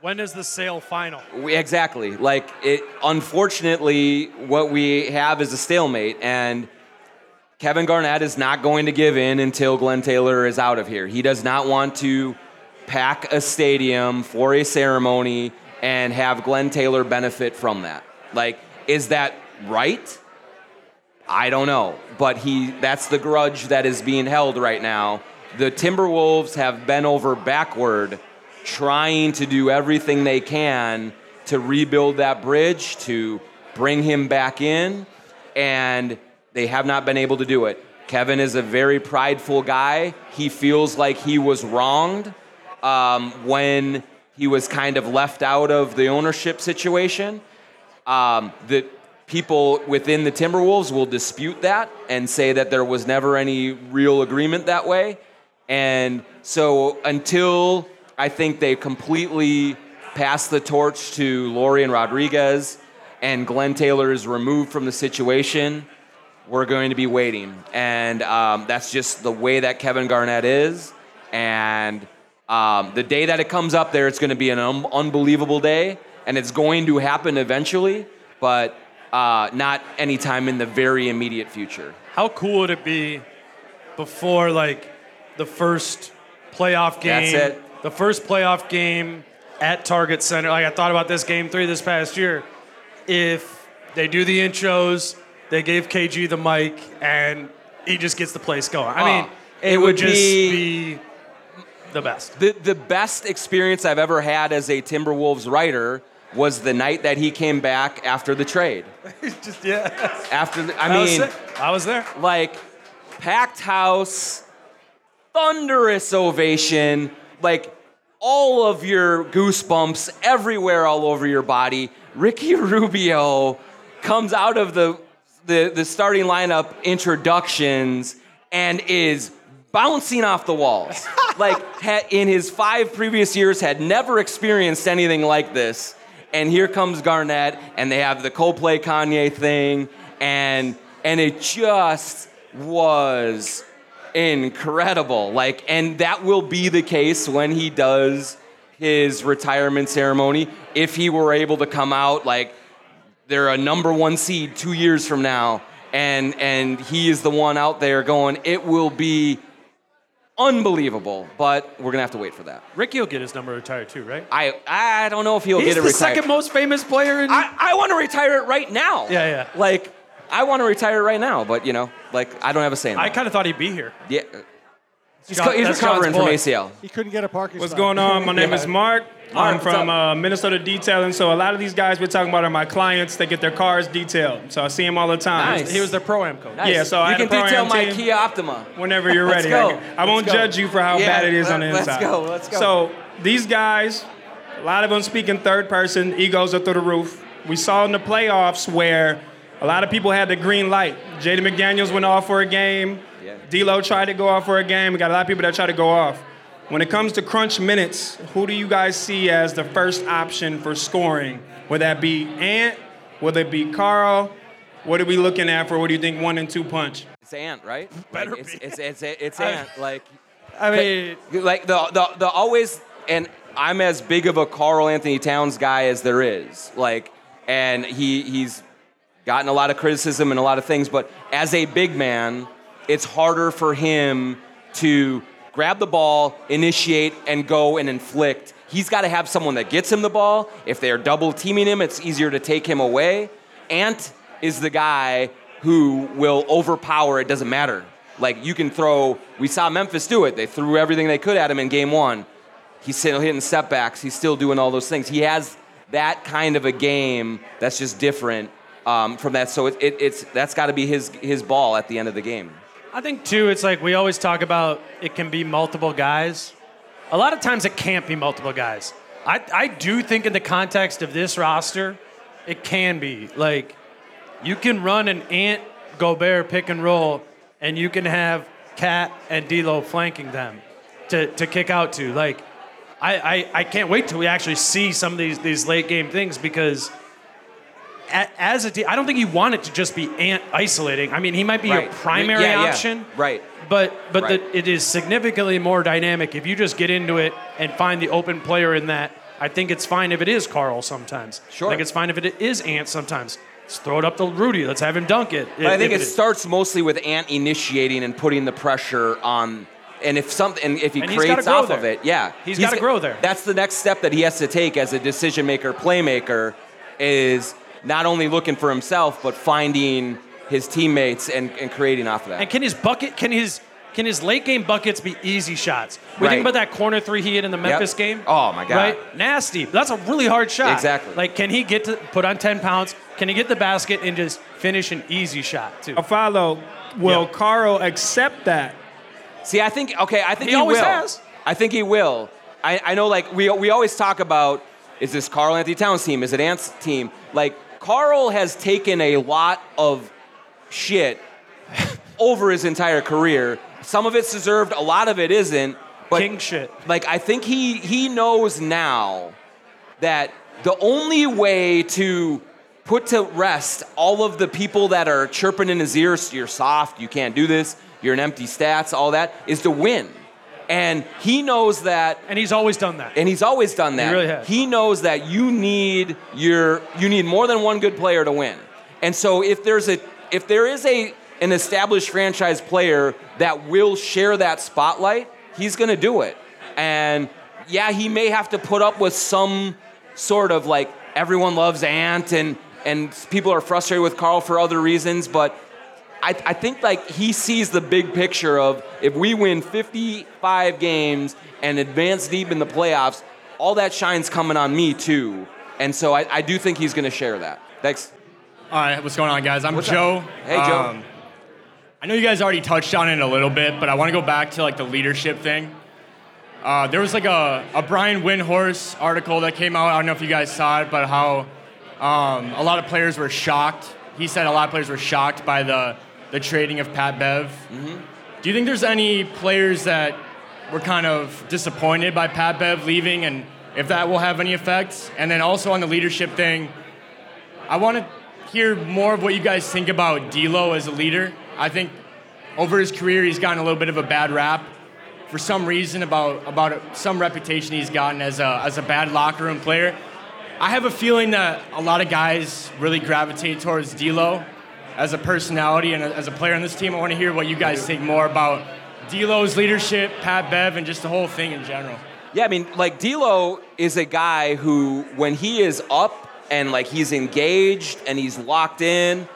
When is the sale final? we, exactly. Like it. Unfortunately, what we have is a stalemate, and Kevin Garnett is not going to give in until Glen Taylor is out of here. He does not want to pack a stadium for a ceremony and have Glen Taylor benefit from that. Like, is that right? I don't know, but he that's the grudge that is being held right now. The Timberwolves have bent over backward trying to do everything they can to rebuild that bridge to bring him back in and they have not been able to do it. Kevin is a very prideful guy. He feels like he was wronged um, when he was kind of left out of the ownership situation. Um, the people within the Timberwolves will dispute that and say that there was never any real agreement that way. And so until I think they completely pass the torch to Lore and Rodriguez and Glen Taylor is removed from the situation, we're going to be waiting. And um, that's just the way that Kevin Garnett is. And um, the day that it comes up there, it's going to be an un- unbelievable day. And it's going to happen eventually, but uh, not anytime in the very immediate future. How cool would it be before like the first playoff game? That's it. The first playoff game at Target Center. Like I thought about this game three this past year. If They do the intros. They gave KG the mic, and he just gets the place going. I Oh, mean, it, it would would just be- be the best. The the best experience I've ever had as a Timberwolves writer was the night that he came back after the trade. just yeah. After the, I was mean, sick. I was there. like packed house, thunderous ovation, like all of your goosebumps everywhere all over your body. Ricky Rubio comes out of the the, the starting lineup introductions and is bouncing off the walls. like ha- in his five previous years had never experienced anything like this. And here comes Garnett and they have the Coldplay Kanye thing and and it just was incredible. Like, and that will be the case when he does his retirement ceremony. If he were able to come out like they're a number one seed two years from now, and and he is the one out there going, it will be unbelievable. But we're gonna have to wait for that. Ricky will get his number retired too, right? I I don't know if he'll He's get it He's the second most famous player in. I, I want to retire it right now. Yeah, yeah. Like I want to retire right now, but you know, like I don't have a say in I that. kind of thought he'd be here. Yeah. He's, Jon- co- he's that's recovering Jon's from boy. ACL. He couldn't get a parking spot. What's spot. going on? My name Yeah. is Mark. Mark, I'm what's from up? uh, Minnesota Detailing. So a lot of these guys we're talking about are my clients. They get their cars detailed. So I see them all the time. Nice. He was their pro am coach. Nice. Yeah, so I you had a can detail Pro-Am my team. Kia Optima. Whenever you're Let's ready. go. I, I won't Let's go. judge you for how Yeah, bad it is on the let- inside. let's go, let's go. So these guys, a lot of them speak in third person. Egos are through the roof. We saw in the playoffs where a lot of people had the green light. Jaden McDaniels went off for a game. Yeah. D'Lo tried to go off for a game. We got a lot of people that try to go off. When it comes to crunch minutes, who do you guys see as the first option for scoring? Would that be Ant? Will it be Karl? What are we looking at for? What do you think? One and two punch. It's Ant, right? Better like, it's, be. it's, it's, it's, it's I- Ant. Like, I mean, like the, the, the always, and I'm as big of a Karl-Anthony Towns guy as there is. Like, and he, he's gotten a lot of criticism and a lot of things, but as a big man, it's harder for him to grab the ball, initiate, and go and inflict. He's got to have someone that gets him the ball. If they're double teaming him, it's easier to take him away. Ant is the guy who will overpower, it doesn't matter. Like you can throw, we saw Memphis do it. They threw everything they could at him in game one. He's still hitting setbacks. He's still doing all those things. He has that kind of a game that's just different um, from that. So it, it, it's that's got to be his his ball at the end of the game. I think too, it's like we always talk about it can be multiple guys. A lot of times it can't be multiple guys. I, I do think in the context of this roster, it can be. Like you can run an Ant Gobert pick and roll, and you can have KAT and D'Lo flanking them to, to kick out to. Like I, I, I can't wait till we actually see some of these these late game things because as a I don't think you want it to just be Ant isolating. I mean, he might be Right. your primary Yeah, yeah. option, Right. but but Right. the, it is significantly more dynamic if you just get into it and find the open player in that. I think it's fine if it is Karl sometimes. Sure. I think it's fine if it is Ant sometimes. Let's throw it up to Rudy. Let's have him dunk it. But I think If it starts mostly with Ant initiating and putting the pressure on. And if something, and if he And creates off of it, yeah, He's gotta grow there. That's the next step that he has to take as a decision maker, playmaker, is not only looking for himself but finding his teammates and, and creating off of that. And can his bucket, can his can his late game buckets be easy shots? We Right. think about that corner three he hit in the Memphis game. Oh, my God. Right, nasty. That's a really hard shot. Exactly. Like, can he get to put on ten pounds? Can he get the basket and just finish an easy shot too? A follow. Will Karl accept that? See, I think okay. I think He he, always will. has. I think he will. I, I know, like we we always talk about, is this Karl-Anthony Towns team? Is it Ant's team? Like Karl has taken a lot of shit over his entire career. Some of it's deserved, a lot of it isn't. But King shit. Like I think he he knows now that the only way to put to rest all of the people that are chirping in his ears, you're soft, you can't do this, you're an empty stats, all that, is to win. And he knows that And he's always done that. and he's always done that. He really has. He knows that you need your you need more than one good player to win. And so if there's a if there is a an established franchise player that will share that spotlight, he's going to do it. And yeah, he may have to put up with some sort of like everyone loves Ant and and people are frustrated with Karl for other reasons, but I, I think like he sees the big picture of if we win 55 games and advance deep in the playoffs, all that shine's coming on me too. And so I, I do think he's going to share that. Thanks. All right, what's going on, guys? I'm What's Joe. up? Hey, Joe. Um, I know you guys already touched on it a little bit, but I want to go back to like the leadership thing. Uh, there was like a, a Brian Windhorst article that came out. I don't know if you guys saw it, but how um, a lot of players were shocked. He said a lot of players were shocked by the, the trading of Pat Bev. Mm-hmm. Do you think there's any players that were kind of disappointed by Pat Bev leaving and if that will have any effects? And then also on the leadership thing, I want to hear more of what you guys think about D'Lo as a leader. I think over his career he's gotten a little bit of a bad rap for some reason about about some reputation he's gotten as a as a bad locker room player. I have a feeling that a lot of guys really gravitate towards D'Lo as a personality and as a player on this team. I want to hear what you guys think more about D'Lo's leadership, Pat Bev, and just the whole thing in general. Yeah, I mean, like D'Lo is a guy who, when he is up and like he's engaged and he's locked in,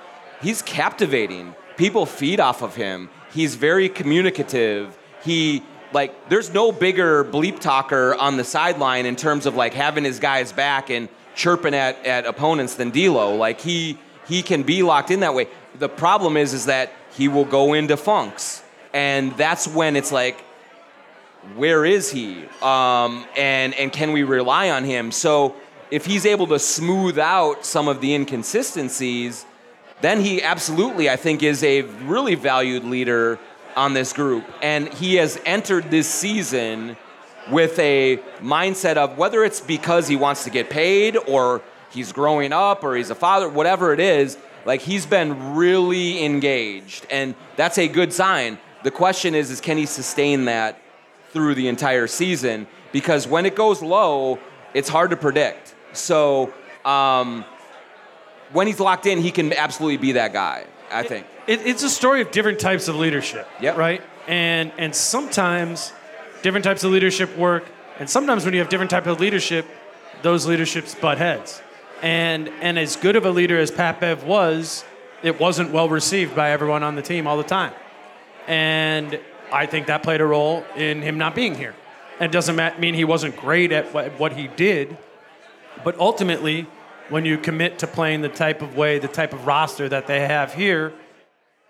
he's captivating. People feed off of him. He's very communicative. He like there's no bigger bleep talker on the sideline in terms of like having his guys back and chirping at, at opponents than D'Lo. Like he he can be locked in that way. The problem is is that he will go into funks, and that's when it's like where is he? Um, and and can we rely on him? So if he's able to smooth out some of the inconsistencies, then he absolutely, I think, is a really valued leader on this group. And he has entered this season with a mindset of whether it's because he wants to get paid or he's growing up or he's a father, whatever it is, like he's been really engaged. And that's a good sign. The question is, is can he sustain that through the entire season? Because when it goes low, it's hard to predict. So um, when he's locked in, he can absolutely be that guy. I think. It, it's a story of different types of leadership. Yep. Right. And and sometimes different types of leadership work, and sometimes when you have different type of leadership, those leaderships butt heads. And and as good of a leader as Pat Bev was, it wasn't well received by everyone on the team all the time. And I think that played a role in him not being here. It doesn't mean he wasn't great at what, what he did, but ultimately, when you commit to playing the type of way, the type of roster that they have here,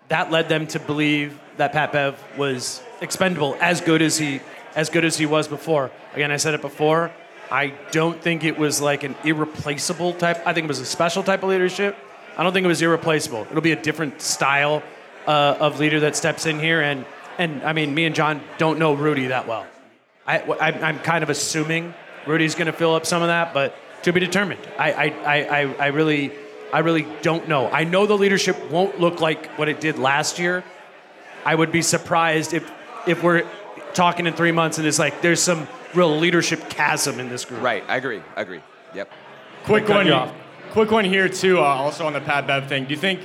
that led them to believe that Pat Bev was expendable, as good as he as good as he was before. Again, I said it before. I don't think it was like an irreplaceable type. I think it was a special type of leadership. I don't think it was irreplaceable. It'll be a different style uh, of leader that steps in here, and and I mean, me and Jon don't know Rudy that well. I, I I'm kind of assuming Rudy's going to fill up some of that, but to be determined. I, I, I, I really I really don't know. I know the leadership won't look like what it did last year. I would be surprised if if we're talking in three months and it's like there's some real leadership chasm in this group. Right. I agree. I agree. Yep. Quick one, off. quick one here too. Uh, also on the Pat Bev thing, do you think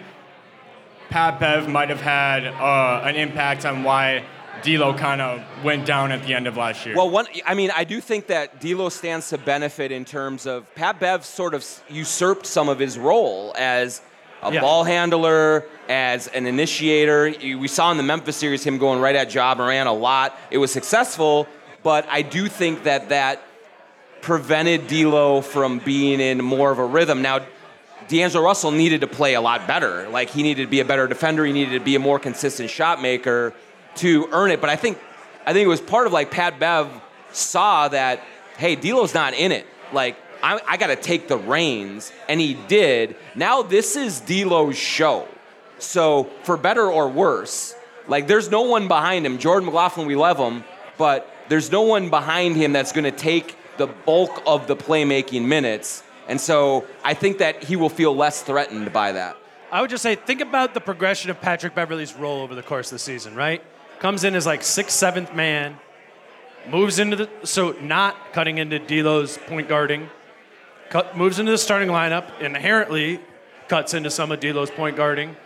Pat Bev might have had uh, an impact on why D'Lo kind of went down at the end of last year? Well, one, I mean, I do think that D'Lo stands to benefit in terms of Pat Bev sort of usurped some of his role as a Yeah. ball handler, as an initiator. We saw in the Memphis series him going right at Ja Morant a lot. It was successful, but I do think that that prevented D'Lo from being in more of a rhythm. Now, D'Angelo Russell needed to play a lot better. Like he needed to be a better defender. He needed to be a more consistent shot maker to earn it. But I think, I think it was part of like Pat Bev saw that, hey, D'Lo's not in it. Like I, I got to take the reins, and he did. Now this is D'Lo's show. So for better or worse, like there's no one behind him. Jordan McLaughlin, we love him, but there's no one behind him that's going to take the bulk of the playmaking minutes. And so I think that he will feel less threatened by that. I would just say, think about the progression of Patrick Beverley's role over the course of the season, right? Comes in as like sixth, seventh man, moves into the, so not cutting into D'Lo's point guarding, cut, moves into the starting lineup, inherently cuts into some of D'Lo's point guarding.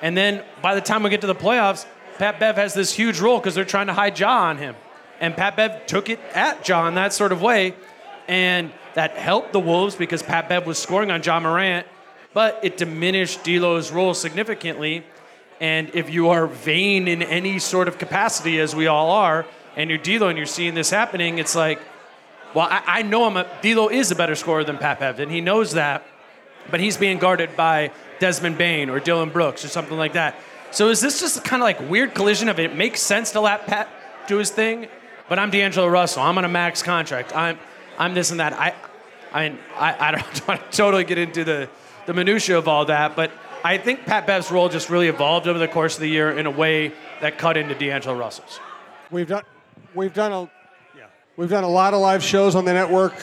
And then by the time we get to the playoffs, Pat Bev has this huge role because they're trying to hide Ja on him. And Pat Bev took it at John that sort of way. And that helped the Wolves because Pat Bev was scoring on Ja Morant. but it diminished D'Lo's role significantly. And if you are vain in any sort of capacity, as we all are, and you're D'Lo and you're seeing this happening, it's like, well, I, I know I'm a, D'Lo is a better scorer than Pat Bev, and he knows that, but he's being guarded by Desmond Bane or Dillon Brooks or something like that. So is this just kind of like weird collision of it makes sense to let Pat do his thing, but I'm D'Angelo Russell. I'm on a max contract. I'm I'm this and that. I I mean I, I don't want to totally get into the the minutia of all that, but I think Pat Bev's role just really evolved over the course of the year in a way that cut into D'Angelo Russell's. We've done we've done a yeah. we've done a lot of live shows on the network.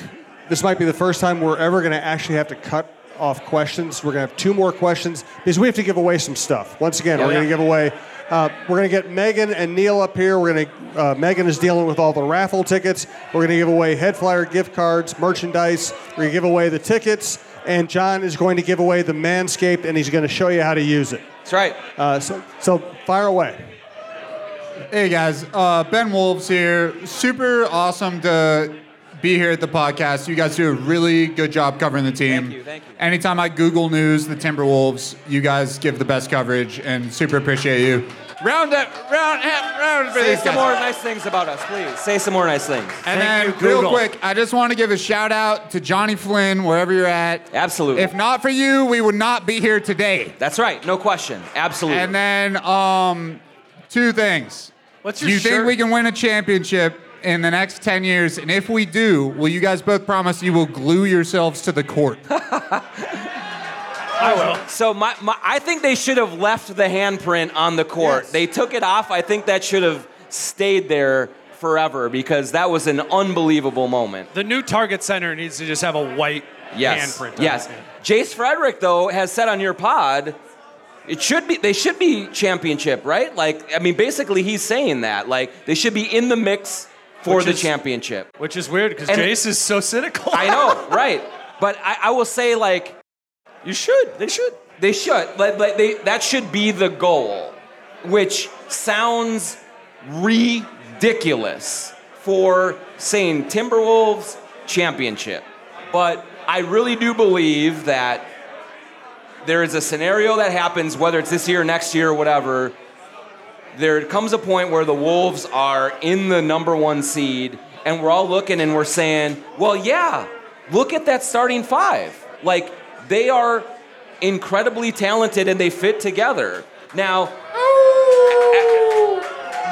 This might be the first time we're ever going to actually have to cut off questions. We're going to have two more questions because we have to give away some stuff. Once again, Oh, we're going to give away. Uh, we're going to get Megan and Neil up here. We're going to. Uh, Megan is dealing with all the raffle tickets. We're going to give away HeadFlyer gift cards, merchandise. We're going to give away the tickets, and Jon is going to give away the Manscaped, and he's going to show you how to use it. That's right. Uh, so, so fire away. Hey guys, uh, Ben Wolves here. Super awesome to be here at the podcast. You guys do a really good job covering the team. Thank you. Thank you. Anytime I Google news, the Timberwolves, you guys give the best coverage, and super appreciate you. Round up, round, round for Say these some guys. more nice things about us, please. Say some more nice things. And then, real quick, I just want to give a shout out to Johnny Flynn, wherever you're at. Absolutely. If not for you, we would not be here today. That's right, no question. Absolutely. And then, um, two things. What's Do your you think we can win a championship in the next 10 years? And if we do, will you guys both promise you will glue yourselves to the court? I will. So my, my, I think they should have left the handprint on the court. They took it off. I think that should have stayed there forever because that was an unbelievable moment. The new Target Center needs to just have a white Yes. handprint. on Yes. it. Jace Frederick though has said on your pod, it should be they should be championship, right? Like I mean, basically he's saying that like they should be in the mix for Which the is- championship. Which is weird because And- Jace is so cynical. I know, right? But I, I will say like you should. They should. They should. Like, like they that should be the goal, which sounds ridiculous for saying Timberwolves championship. But I really do believe that there is a scenario that happens, whether it's this year, next year, or whatever. There comes a point where the Wolves are in the number one seed, and we're all looking and we're saying, well, yeah, look at that starting five. Like, they are incredibly talented and they fit together. Now,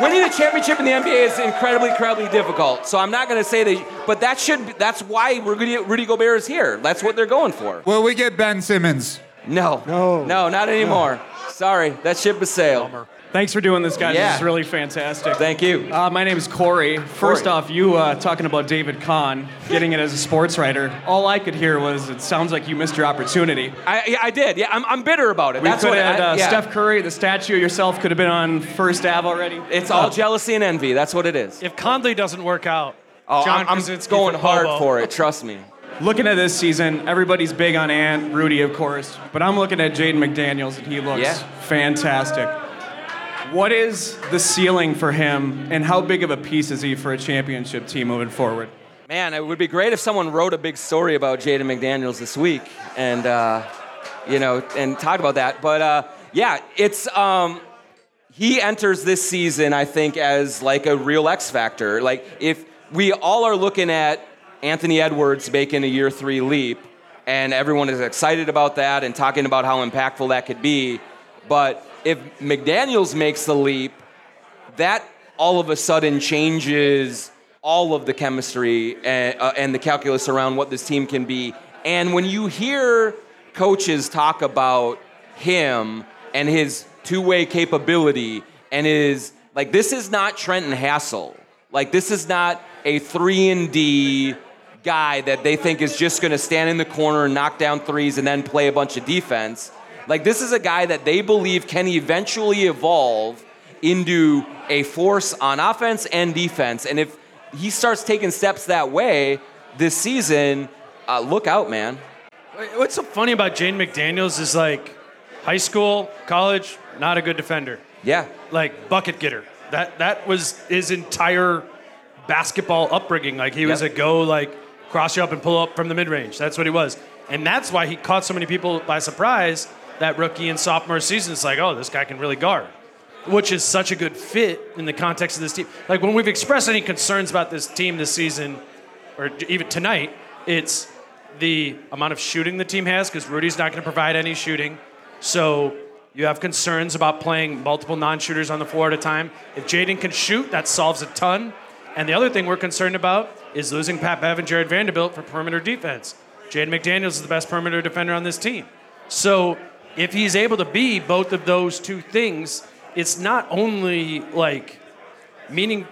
winning a championship in the NBA is incredibly, incredibly difficult. So I'm not going to say that, but that should. Be, that's why Rudy, Rudy Gobert is here. That's what they're going for. Will we get Ben Simmons? No, no, no, not anymore. Sorry, that ship has sailed. Thanks for doing this, guys. Yeah. This is really fantastic. Thank you. Uh, my name is Corey. First Corey. off, you uh, talking about David Kahn, getting it as a sports writer. All I could hear was, it sounds like you missed your opportunity. I, yeah, I did. Yeah, I'm, I'm bitter about it. We That's could what have had I, uh, yeah. Steph Curry, the statue yourself could have been on First Ave already. It's all Uh, jealousy and envy. That's what it is. If Connolly doesn't work out, Oh, Jon I'm, I'm going for hard Bobo. for it. Trust me. Looking at this season, everybody's big on Ant, Rudy, of course, but I'm looking at Jaden McDaniels, and he looks Yeah. fantastic. What is the ceiling for him, and how big of a piece is he for a championship team moving forward? Man, it would be great if someone wrote a big story about Jaden McDaniels this week, and uh, you know, and talked about that. But uh, yeah, it's um, he enters this season, I think, as like a real X factor. Like if we all are looking at Anthony Edwards making a year three leap, and everyone is excited about that and talking about how impactful that could be, but if McDaniels makes the leap, that all of a sudden changes all of the chemistry and, uh, and the calculus around what this team can be. And when you hear coaches talk about him and his two-way capability and his like this is not Trenton Hassell. Like this is not a 3 and D guy that they think is just going to stand in the corner and knock down threes and then play a bunch of defense. Like this is a guy that they believe can eventually evolve into a force on offense and defense. And if he starts taking steps that way this season, uh, look out, man. What's so funny about Jaden McDaniels is like high school, college, not a good defender. Yeah. Like bucket getter. That that was his entire basketball upbringing. Like he was Yep. a go like cross you up and pull up from the mid range. That's what he was. And that's why he caught so many people by surprise that rookie and sophomore season. It's like, oh, this guy can really guard, which is such a good fit in the context of this team. Like when we've expressed any concerns about this team this season, or even tonight, it's the amount of shooting the team has because Rudy's not going to provide any shooting. So you have concerns about playing multiple non-shooters on the floor at a time. If Jaden can shoot, that solves a ton. And the other thing we're concerned about is losing Pat Bev and Jarred Vanderbilt for perimeter defense. Jaden McDaniels is the best perimeter defender on this team. So if he's able to be both of those two things, it's not only like meaning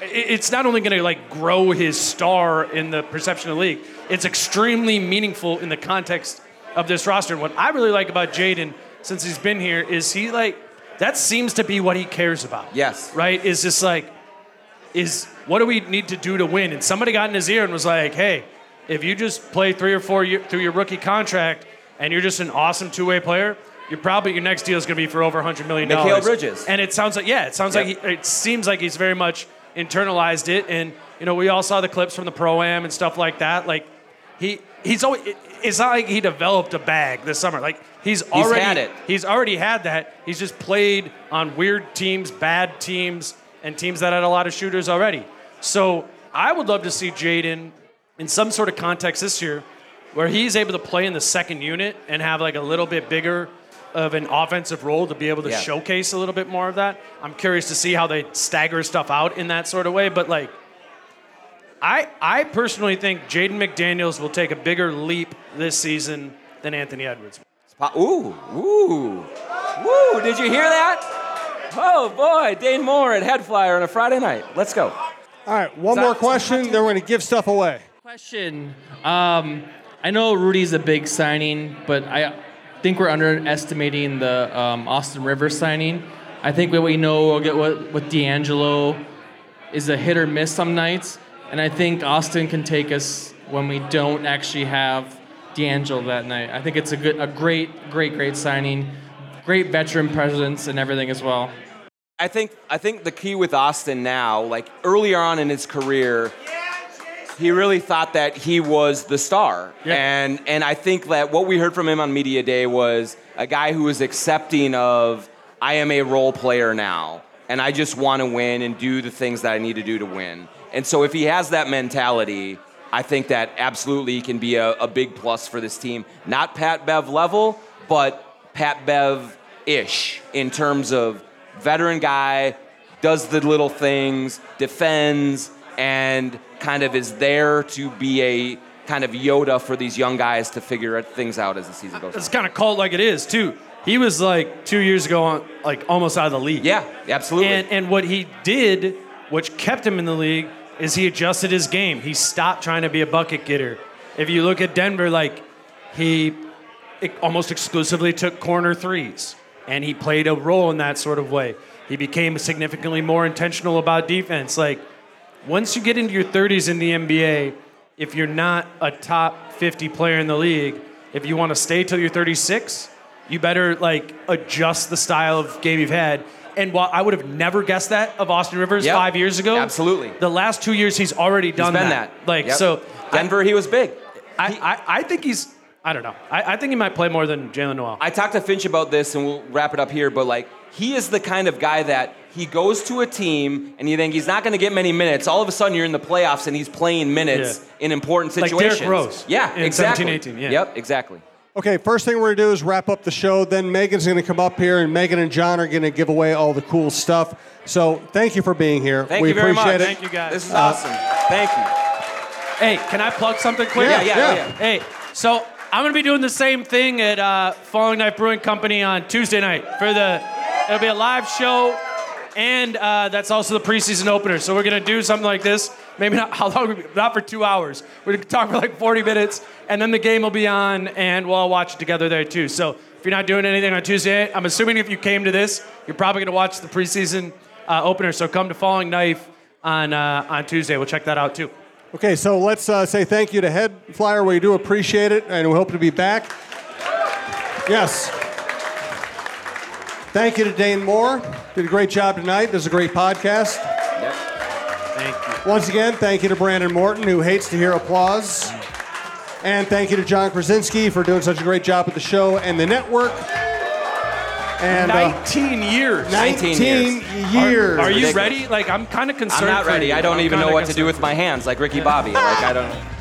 it's not only going to like grow his star in the perception of the league it's extremely meaningful in the context of this roster. And what i really like about jaden since he's been here is he like that seems to be what he cares about. Yes. Right? Is just like is what do we need to do to win? And somebody got in his ear and was like hey if you just play three or four year, through your rookie contract and you're just an awesome two-way player you're probably your next deal is going to be for over 100 million dollars. Bridges. And it sounds like yeah, it sounds Yep. like he, it seems like he's very much internalized it. And you know, we all saw the clips from the pro am and stuff like that. Like he he's always. it- It's not like he developed a bag this summer. Like he's already had it. He's already had that. He's just played on weird teams, bad teams, and teams that had a lot of shooters already. So I would love to see Jaden in some sort of context this year where he's able to play in the second unit and have like a little bit bigger of an offensive role to be able to Yeah. showcase a little bit more of that. I'm curious to see how they stagger stuff out in that sort of way, but like I I personally think Jaden McDaniels will take a bigger leap this season than Anthony Edwards. Ooh, ooh, woo! Did you hear that? Oh boy, Dane Moore at HeadFlyer on a Friday night. Let's go. All right, one more question, then we're going to give stuff away. Question. Um, I know Rudy's a big signing, but I think we're underestimating the um, Austin Rivers signing. I think what we know we'll get what with D'Angelo is a hit or miss some nights, and I think Austin can take us when we don't actually have D'Angelo that night. I think it's a good, a great, great, great signing, great veteran presence and everything as well. I think I think the key with Austin now, like earlier on in his career, he really thought that he was the star. And and I think that what we heard from him on media day was a guy who was accepting of I am a role player now and I just want to win and do the things that I need to do to win. And so if he has that mentality, I think that absolutely can be a, a big plus for this team. Not Pat Bev level, but Pat Bev ish in terms of veteran guy, does the little things, defends, and kind of is there to be a kind of Yoda for these young guys to figure things out as the season goes on. It's kind of cult like it is too. He was like two years ago, on, like almost out of the league. Yeah, absolutely. And and what he did, which kept him in the league, is he adjusted his game. He stopped trying to be a bucket getter. If you look at Denver, like he almost exclusively took corner threes, and he played a role in that sort of way. He became significantly more intentional about defense. Like once you get into your 30s in the NBA, if you're not a top 50 player in the league, if you want to stay till you're 36, you better like adjust the style of game you've had. And while I would have never guessed that of Austin Rivers Yep, five years ago, absolutely. The last two years he's already done been that. that. Like Yep. so, Denver, he was big. I, I, I think he's. I don't know. I, I think he might play more than Jaylen Nowell. I talked to Finch about this, and we'll wrap it up here. But like, he is the kind of guy that he goes to a team, and you think he's not going to get many minutes. All of a sudden, you're in the playoffs, and he's playing minutes Yeah. in important situations. Like situations. Derrick Rose Yeah, in exactly. 17, 18, yeah. Yep, exactly. Okay, first thing we're going to do is wrap up the show. Then Megan's going to come up here, and Megan and Jon are going to give away all the cool stuff. So thank you for being here. Thank we you very appreciate much. it. Thank you guys. This is Uh, awesome. Thank you. Hey, can I plug something quick? Yeah, yeah, yeah. yeah. Hey, so I'm gonna be doing the same thing at uh, Falling Knife Brewing Company on Tuesday night for the. It'll be a live show, and uh, that's also the preseason opener. So we're gonna do something like this. Maybe not how long? Not for two hours. We're gonna talk for like 40 minutes, and then the game will be on, and we'll all watch it together there too. So if you're not doing anything on Tuesday, I'm assuming if you came to this, you're probably gonna watch the preseason uh, opener. So come to Falling Knife on uh, on Tuesday. We'll check that out too. Okay, so let's uh, say thank you to Head Flyer. We do appreciate it, and we hope to be back. Yes. Thank you to Dane Moore. Did a great job tonight. This is a great podcast. Thank you. Once again, thank you to Brandon Morton, who hates to hear applause. And thank you to Jon Krawczynski for doing such a great job at the show and the network. And uh, 19 years. 19 years. Are, are you ready? Like, I'm kind of concerned. I'm not for ready. you. I don't I'm even know what to do with my hands, like Ricky Bobby. Like I don't.